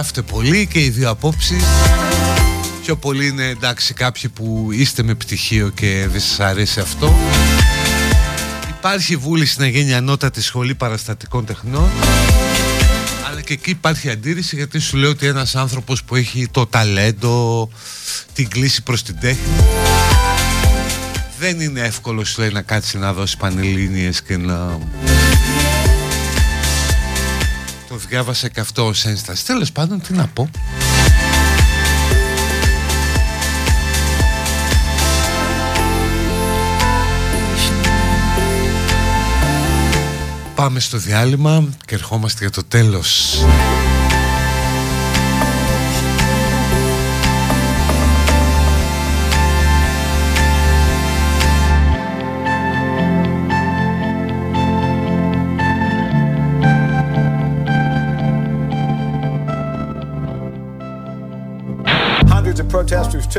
Γράφετε πολύ και οι δύο απόψεις. Πιο πολύ είναι εντάξει κάποιοι που είστε με πτυχίο και δεν σας αρέσει αυτό. Υπάρχει βούληση να γίνει ανώτατη σχολή παραστατικών τεχνών. Αλλά και εκεί υπάρχει αντίρρηση γιατί σου λέω ότι ένας άνθρωπος που έχει το ταλέντο, την κλίση προς την τέχνη δεν είναι εύκολο σου λέει να κάτσει να δώσει πανελλήνιες και να... Το διάβασα και αυτό ως ένσταση. Τέλος πάντων τι να πω. Πάμε στο διάλειμμα και ερχόμαστε για το τέλος.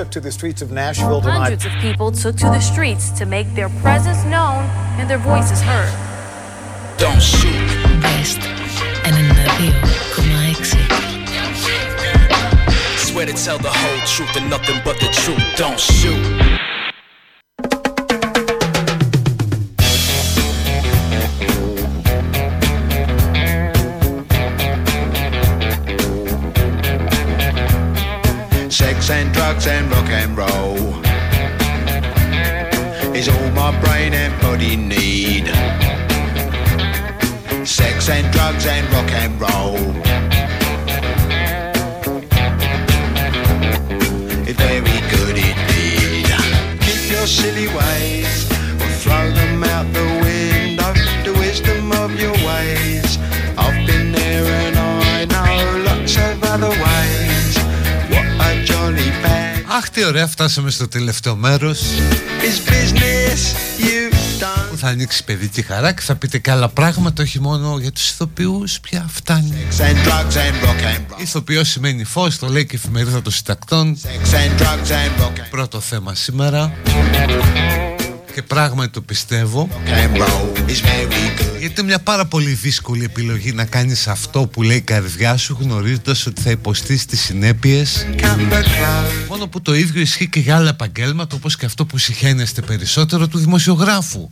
Took to the streets of Nashville tonight. Hundreds of people took to the streets to make their presence known and their voices heard. Don't shoot. Best 92,6 Swear to tell the whole truth and nothing but the truth. Don't shoot. brain and body need sex and drugs and rock and roll. It's very good indeed. Keep your silly ways or throw them out the window. The wisdom of your ways. I've been there and I know lots of other ways. What a jolly bag. Αχ, τι ωραία, φτάσαμε στο τελευταίο μέρος. Is business you που θα ανοίξει παιδική χαρά και θα πείτε και άλλα πράγματα όχι μόνο για τους ηθοποιούς πια φτάνει Ηθοποιός σημαίνει φως το λέει και η εφημερίδα των συντακτών. Πρώτο θέμα σήμερα και πράγματι το πιστεύω. Γιατί είναι μια πάρα πολύ δύσκολη επιλογή να κάνεις αυτό που λέει η καρδιά σου γνωρίζοντας ότι θα υποστείς τις συνέπειες. Μόνο που το ίδιο ισχύει και για άλλα επαγγέλματα όπως και αυτό που συχαίνεστε περισσότερο του δημοσιογράφου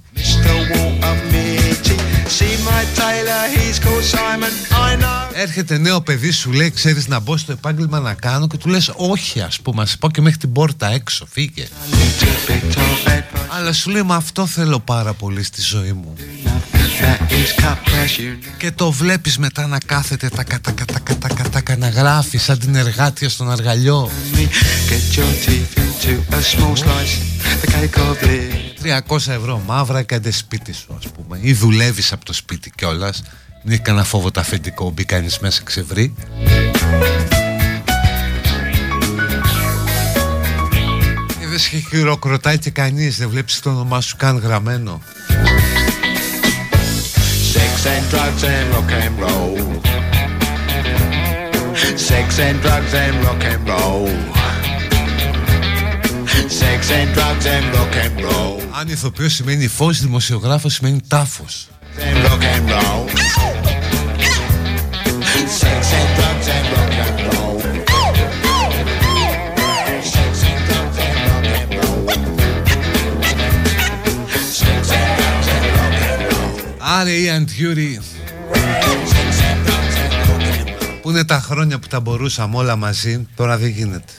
Έρχεται νέο παιδί σου λέει ξέρεις να μπω στο επάγγελμα να κάνω και του λες όχι ας πούμε ας πω και μέχρι την πόρτα έξω φύγε. Αλλά σου λέει μα αυτό θέλω πάρα πολύ στη ζωή μου και το βλέπεις μετά να κάθεται τα κατα κατα κατα κατα να γράφει σαν την εργάτια στον αργαλιό 300 ευρώ μαύρα κάντε σπίτι σου ας πούμε ή δουλεύεις από το σπίτι κιόλας μην έχει κανένα φόβο το αφεντικό μπει κάνεις μέσα ξεβρί Δεν σε χειροκροτάει και κανείς Δεν βλέπεις το όνομά σου καν γραμμένο Sex and drugs and rock and roll. Sex and drugs and rock and roll. Sex and drugs and rock and roll. Αν ηθοποιός σημαίνει φως, δημοσιογράφος σημαίνει τάφος. And rock and roll. Sex and drugs and rock and roll. Sex and drugs and rock and roll. Sex and drugs and rock and roll. Άρε η Αντιούρη Πού είναι τα χρόνια που τα μπορούσαμε όλα μαζί Τώρα δεν γίνεται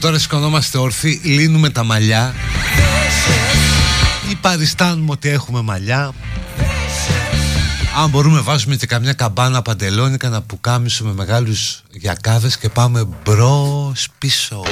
τώρα σηκωνόμαστε όρθιοι Λύνουμε τα μαλλιά. Ή παριστάνουμε ότι έχουμε μαλλιά. Αν μπορούμε βάζουμε και καμιά καμπάνα παντελόνικα Να πουκάμισουμε μεγάλους γιακάδες Και πάμε μπρος πίσω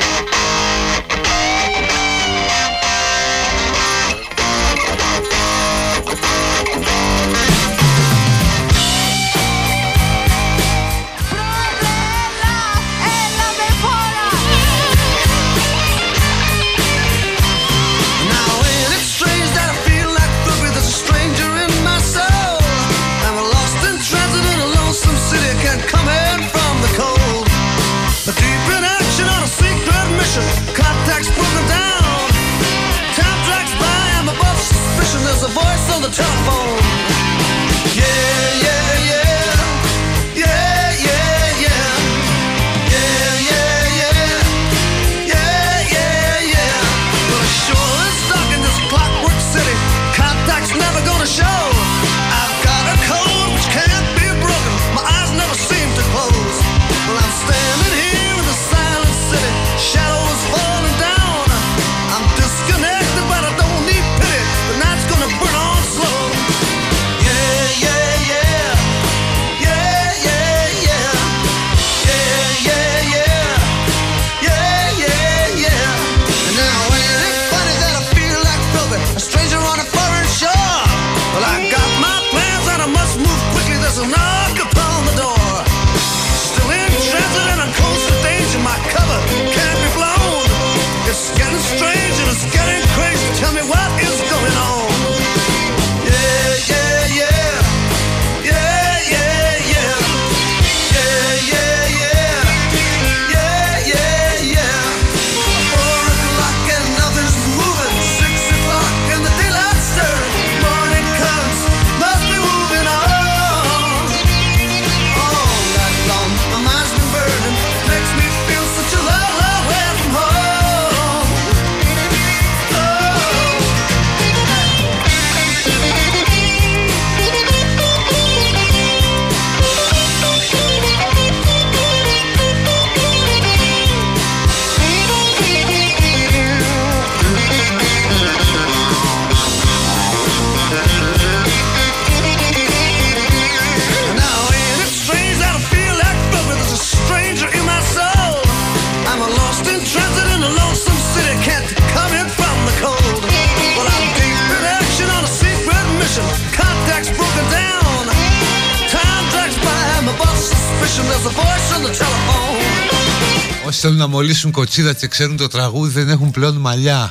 θέλουν να μολύσουν κοτσίδα και ξέρουν το τραγούδι δεν έχουν πλέον μαλλιά.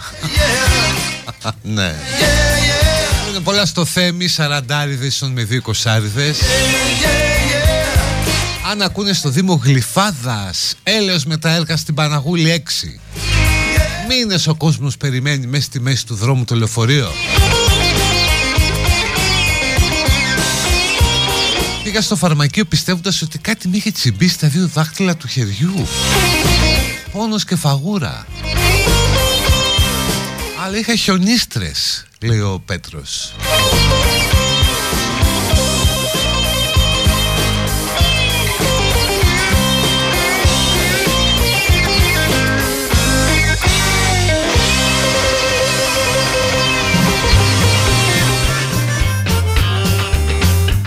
ναι. Είναι πολλά στο θέμη, σαραντάριδες με δύο κοσάριδες. Αν ακούνε στο Δήμο Γλυφάδας, έλεος με τα έργα στην Παναγούλη 6. Μήνες ο κόσμος περιμένει μέσα στη μέση του δρόμου το λεωφορείο. Πήγα στο φαρμακείο πιστεύοντας ότι κάτι με είχε τσιμπήσει τα δύο δάχτυλα του χεριού πόνος και φαγούρα. Αλλά είχα χιονίστρες λέει ο Πέτρος.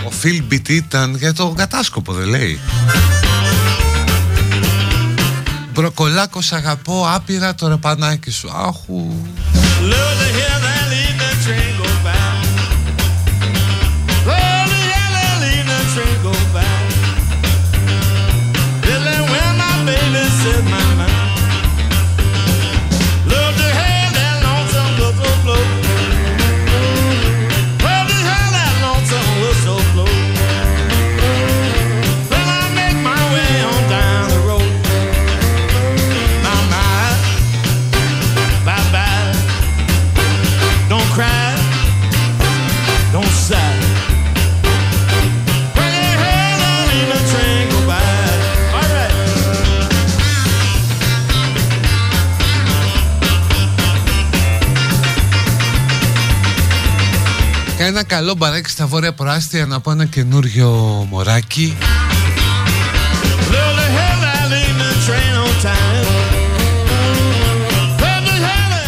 Ο Φιλ ήταν για το κατάσκοπο δεν λέει Μπροκολάκος αγαπώ άπειρα το ρεπανάκι σου. Άχου ένα καλό μπαράκι στα Βόρεια Προάστια να πω ένα καινούριο μωράκι.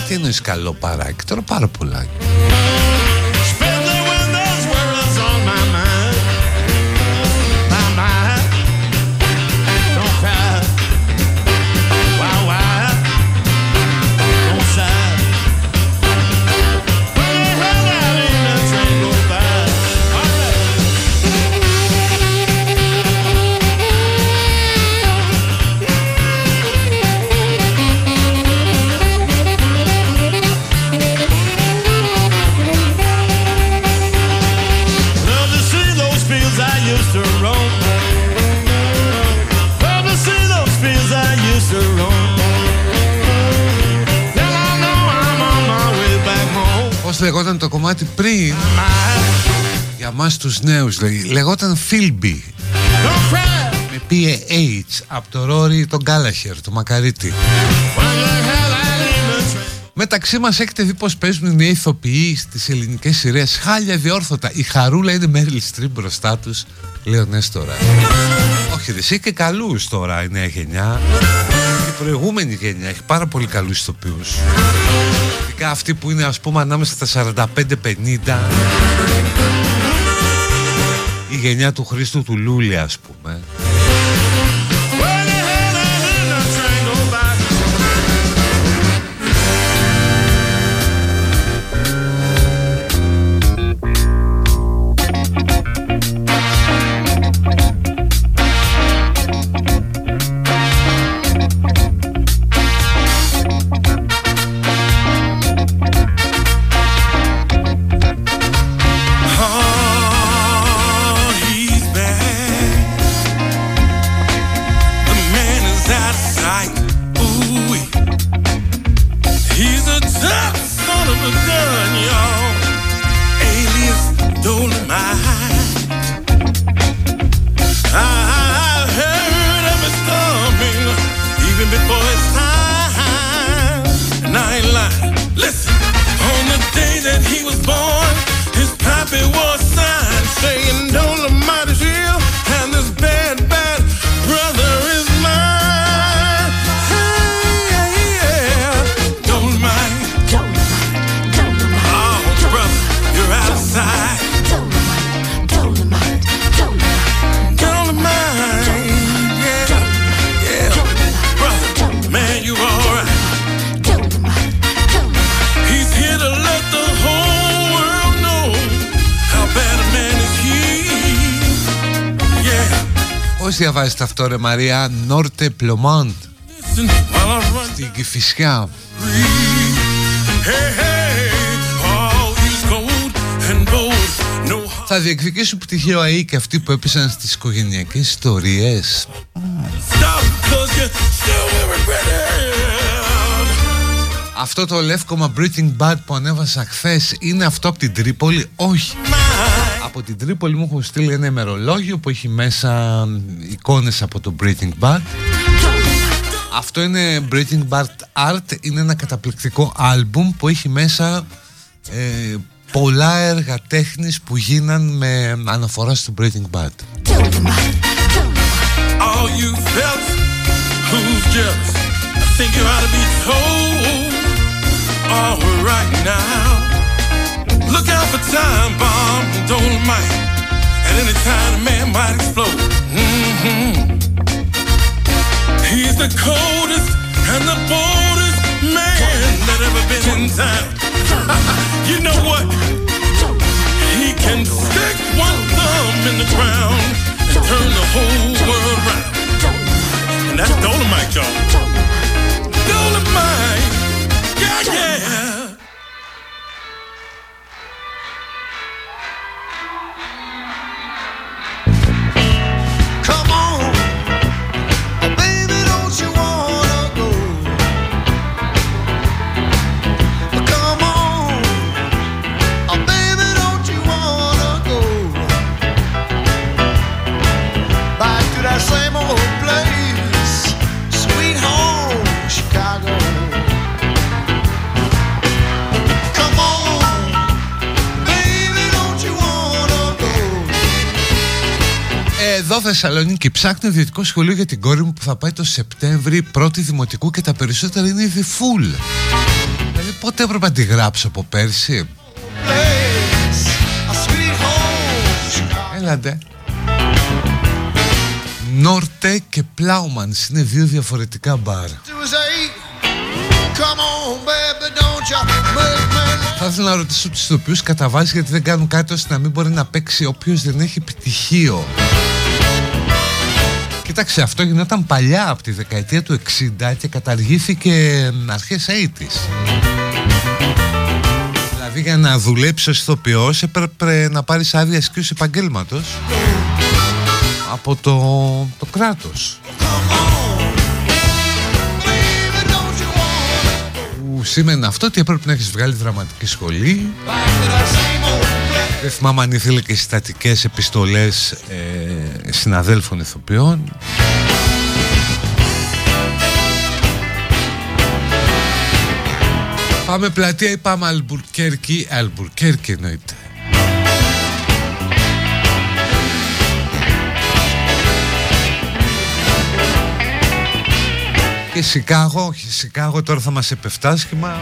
Τι εννοείς καλό παράκι, τώρα πάρα πολλά. Λεγόταν το κομμάτι πριν. Για μας τους νέους Λεγόταν Philby. Με PAH Από το Ρόρι τον Γκάλαχερ Το Μακαρίτη Μεταξύ μας έχετε δει πως παίζουν οι ηθοποιοί στις ελληνικές σειρές. Χάλια διόρθωτα. Η Χαρούλα είναι Μέριλ Στριμ μπροστά τους Λέω ναι τώρα. Όχι ρε και καλούς τώρα η νέα γενιά. Η προηγούμενη γενιά έχει πάρα πολύ καλούς ηθοποιούς Ειδικά αυτοί που είναι ας πούμε ανάμεσα στα 45-50 Η γενιά του Χρήστου του Λούλη ας πούμε διαβάζετε αυτό ρε Μαρία; Νόρτε Πλωμάντ. Στην Κηφισιά Θα διεκδικήσουν πτυχίο ΑΕ και αυτοί που έπεσαν στις οικογενειακές ιστορίες. Αυτό το λεύκομα Breathing Bad που ανέβασα χθες είναι αυτό από την Τρίπολη; Όχι από την Τρίπολη μου έχουν στείλει ένα ημερολόγιο που έχει μέσα εικόνες από το Breathing Bad. Αυτό είναι Breathing Bad Art. Είναι ένα καταπληκτικό άλμπουμ που έχει μέσα ε, πολλά έργα τέχνης που γίναν με αναφορά στο Breathing Bad. All you fellas who's jealous I think you ought to be told. All right now Look out for time bomb and dynamite. At any time, a man might explode. Mm-hmm. He's the coldest and the boldest man that ever been in town. you know what? He can stick one thumb in the ground and turn the whole world around. And that's Dolomite, y'all. Dolomite. Yeah, yeah. Εδώ Θεσσαλονίκη ψάχνω ιδιωτικό σχολείο για την κόρη μου που θα πάει το Σεπτέμβρη πρώτη δημοτικού και τα περισσότερα είναι ήδη full. Δηλαδή Πότε έπρεπε να τη γράψω από πέρσι; Έλατε. Νόρτε και Πλάουμανς είναι δύο διαφορετικά μπαρ. Θα ήθελα να ρωτήσω τους ηθοποιούς κατά βάση γιατί δεν κάνουν κάτι ώστε να μην μπορεί να παίξει όποιος δεν έχει πτυχίο Κοίταξε, αυτό γινόταν παλιά από τη δεκαετία του 60 και καταργήθηκε αρχές 80's. Δηλαδή για να δουλέψεις ως ηθοποιός έπρεπε να πάρεις άδεια ασκήσεως επαγγέλματος από το, το κράτος. Που σήμαινε αυτό ότι έπρεπε να έχεις βγάλει δραματική σχολή δεν θυμάμαι αν ήθελε και συστατικές επιστολές ε, συναδέλφων ηθοποιών. Πάμε πλατεία ή πάμε Αλμπουρκέρκι Αλμπουρκέρκι εννοείται. Και Σικάγο, όχι Σικάγο τώρα θα μας επεφτάσχημα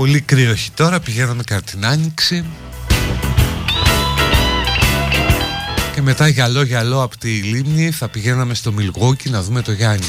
Πολύ κρύο έχει τώρα, πηγαίναμε κατά την Άνοιξη. Και μετά γυαλό γυαλό από τη Λίμνη θα πηγαίναμε στο Μιλγόκι να δούμε το Γιάννη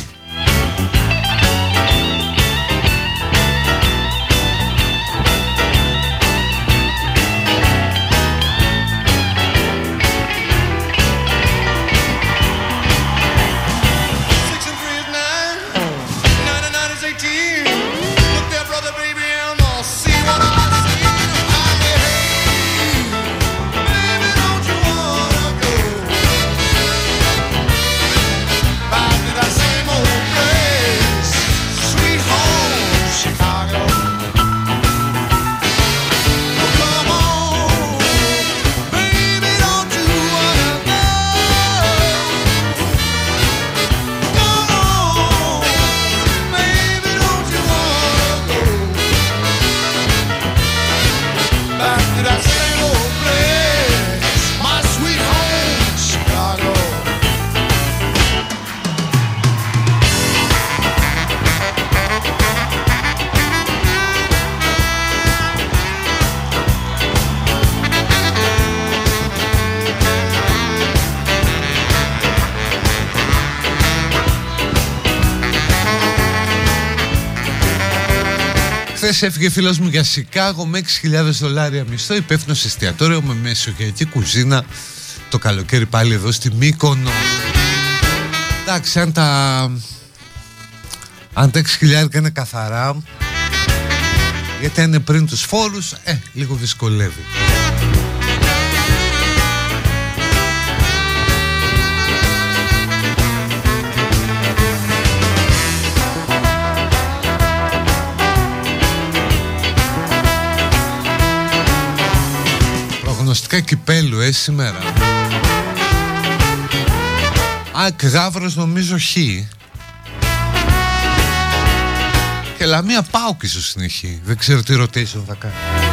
Χθε έφυγε φίλος μου για Σικάγο με 6.000 δολάρια μισθό, υπεύθυνος εστιατόριο με μεσογειακή κουζίνα το καλοκαίρι πάλι εδώ στη Μύκονο. Εντάξει, αν τα. Αν τα 6.000 είναι καθαρά, γιατί αν είναι πριν τους φόρους, ε, λίγο δυσκολεύει. Προγνωστικά κυπέλου, ε, σήμερα. Α, Γάβρος νομίζω χ. Και Λαμία πάω και ίσως είναι χ. Δεν ξέρω τι rotation θα κάνει.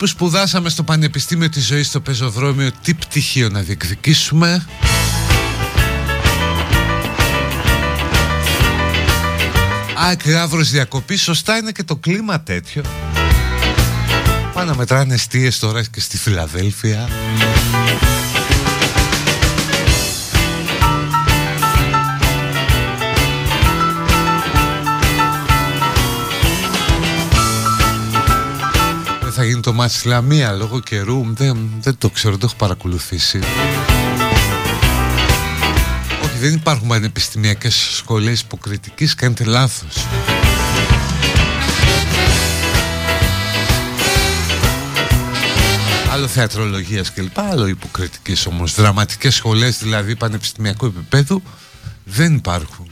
Που σπουδάσαμε στο Πανεπιστήμιο της Ζωής στο πεζοδρόμιο τι πτυχίο να διεκδικήσουμε. Άκρη αύρος διακοπή, σωστά είναι και το κλίμα τέτοιο. Πάνε να μετράνε αιστείες τώρα και στη Φιλαδέλφια Δεν θα γίνει το μάτς Λαμία λόγω καιρού δεν, δεν το ξέρω, δεν το έχω παρακολουθήσει Όχι δεν υπάρχουν πανεπιστημιακές σχολές υποκριτικής Κάνετε λάθος Άλλο θεατρολογίας κλπ. Άλλο υποκριτικής όμως. Δραματικές σχολές δηλαδή πανεπιστημιακού επίπεδου δεν υπάρχουν.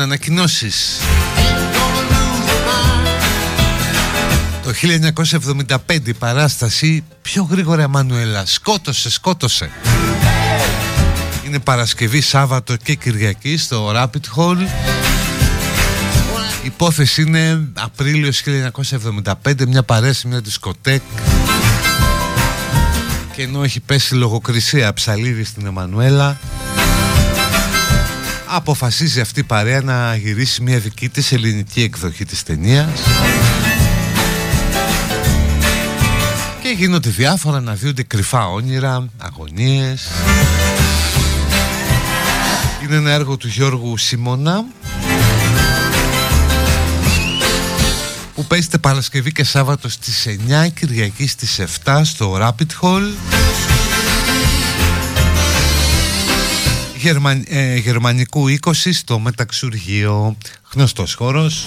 Ανακοινώσεις. Το 1975 η παράσταση πιο γρήγορα Εμμανουέλα Σκότωσε, σκότωσε. Είναι Παρασκευή, Σάββατο και Κυριακή στο Rapid Hall. Η υπόθεση είναι Απρίλιος 1975 Μια παρέση, μια δισκοτέκ. Και ενώ έχει πέσει λογοκρισία ψαλίδι στην Εμμανουέλα αποφασίζει αυτή η παρέα να γυρίσει μια δική της ελληνική εκδοχή της ταινίας. και γίνονται διάφορα να διούνται κρυφά όνειρα, αγωνίες είναι ένα έργο του Γιώργου Σιμώνα που παίζεται Παρασκευή και Σάββατο στις 9 Κυριακή στις 7 στο Rapid Hall Γερμα... ε, γερμανικού 20 στο μεταξουργείο. Γνωστός χώρος.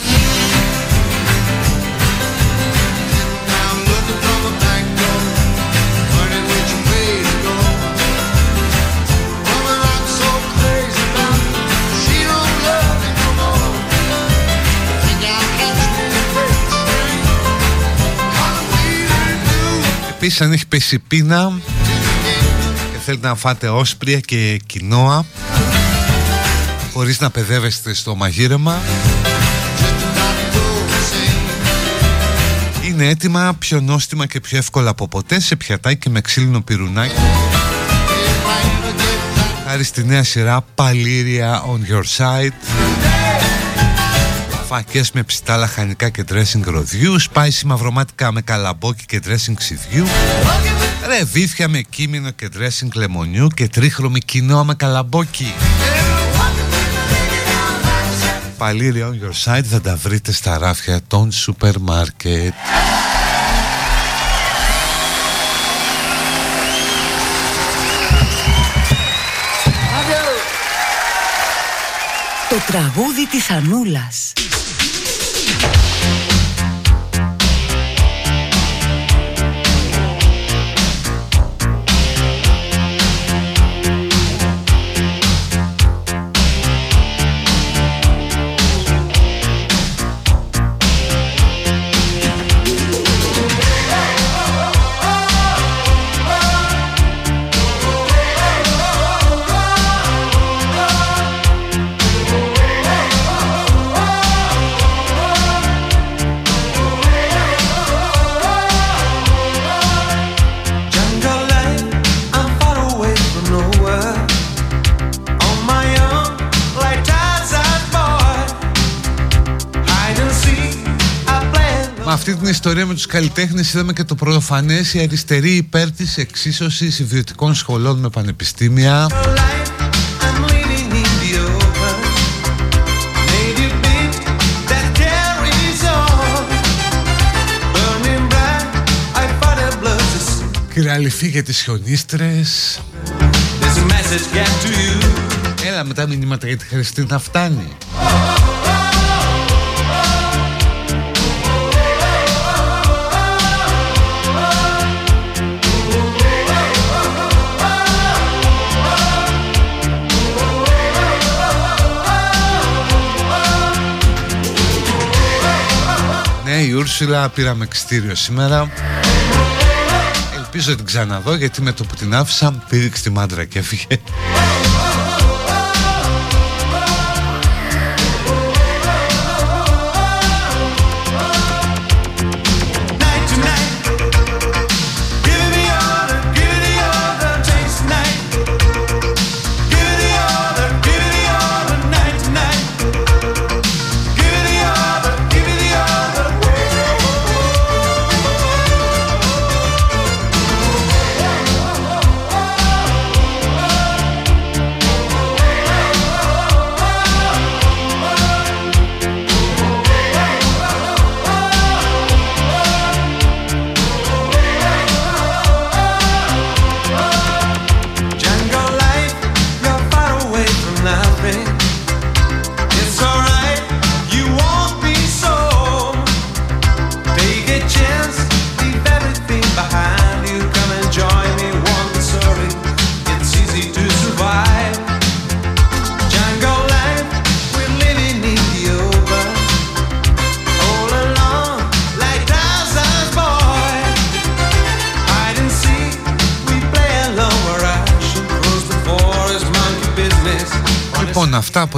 Επίσης αν έχει πέσει πείνα θέλετε να φάτε όσπρια και κοινόα χωρίς να παιδεύεστε στο μαγείρεμα. Είναι έτοιμα πιο νόστιμα και πιο εύκολα από ποτέ σε πιατάκι με ξύλινο πυρουνάκι. Χάρη στη νέα σειρά Παλήρια on your side. Φακές με ψητά λαχανικά και dressing ροδιού σπάιση μαυρομάτικα με καλαμπόκι και dressing ξυδιού Ρεβίθια με κείμενο και dressing λεμονιού και τρίχρωμη κοινό με καλαμπόκι. Παλήρια on your side θα τα βρείτε στα ράφια των σούπερ μάρκετ. Το τραγούδι της Ανούλας αυτή την ιστορία με τους καλλιτέχνες είδαμε και το πρωτοφανές η αριστερή υπέρ της εξίσωσης ιδιωτικών σχολών με πανεπιστήμια. Κυραλυφή για τις χιονίστρες. Έλα με τα μηνύματα για τη Χριστίνα φτάνει. Ναι η Ούρσουλα πήραμε εξτήριο σήμερα. Ελπίζω την ξαναδώ γιατί με το που την άφησα πήδηξε τη μάντρα και έφυγε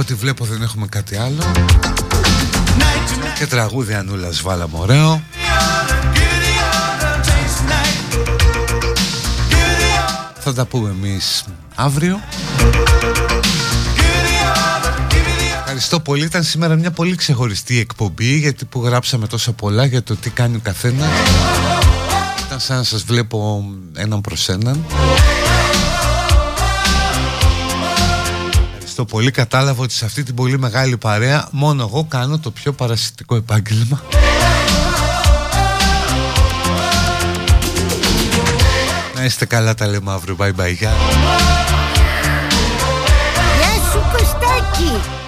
ό,τι βλέπω δεν έχουμε κάτι άλλο. Και τραγούδι Ανούλας βάλαμε ωραίο Θα τα πούμε εμείς αύριο. Ευχαριστώ πολύ. Ήταν σήμερα μια πολύ ξεχωριστή εκπομπή Γιατί που γράψαμε τόσα πολλά για το τι κάνει ο καθένας. Ήταν σαν να σας βλέπω έναν προς έναν Το πολύ κατάλαβα ότι σε αυτή την πολύ μεγάλη παρέα μόνο εγώ κάνω το πιο παρασιτικό επάγγελμα. Να είστε καλά τα λέμε αύριο. Bye bye. Γεια σου Κωστάκη.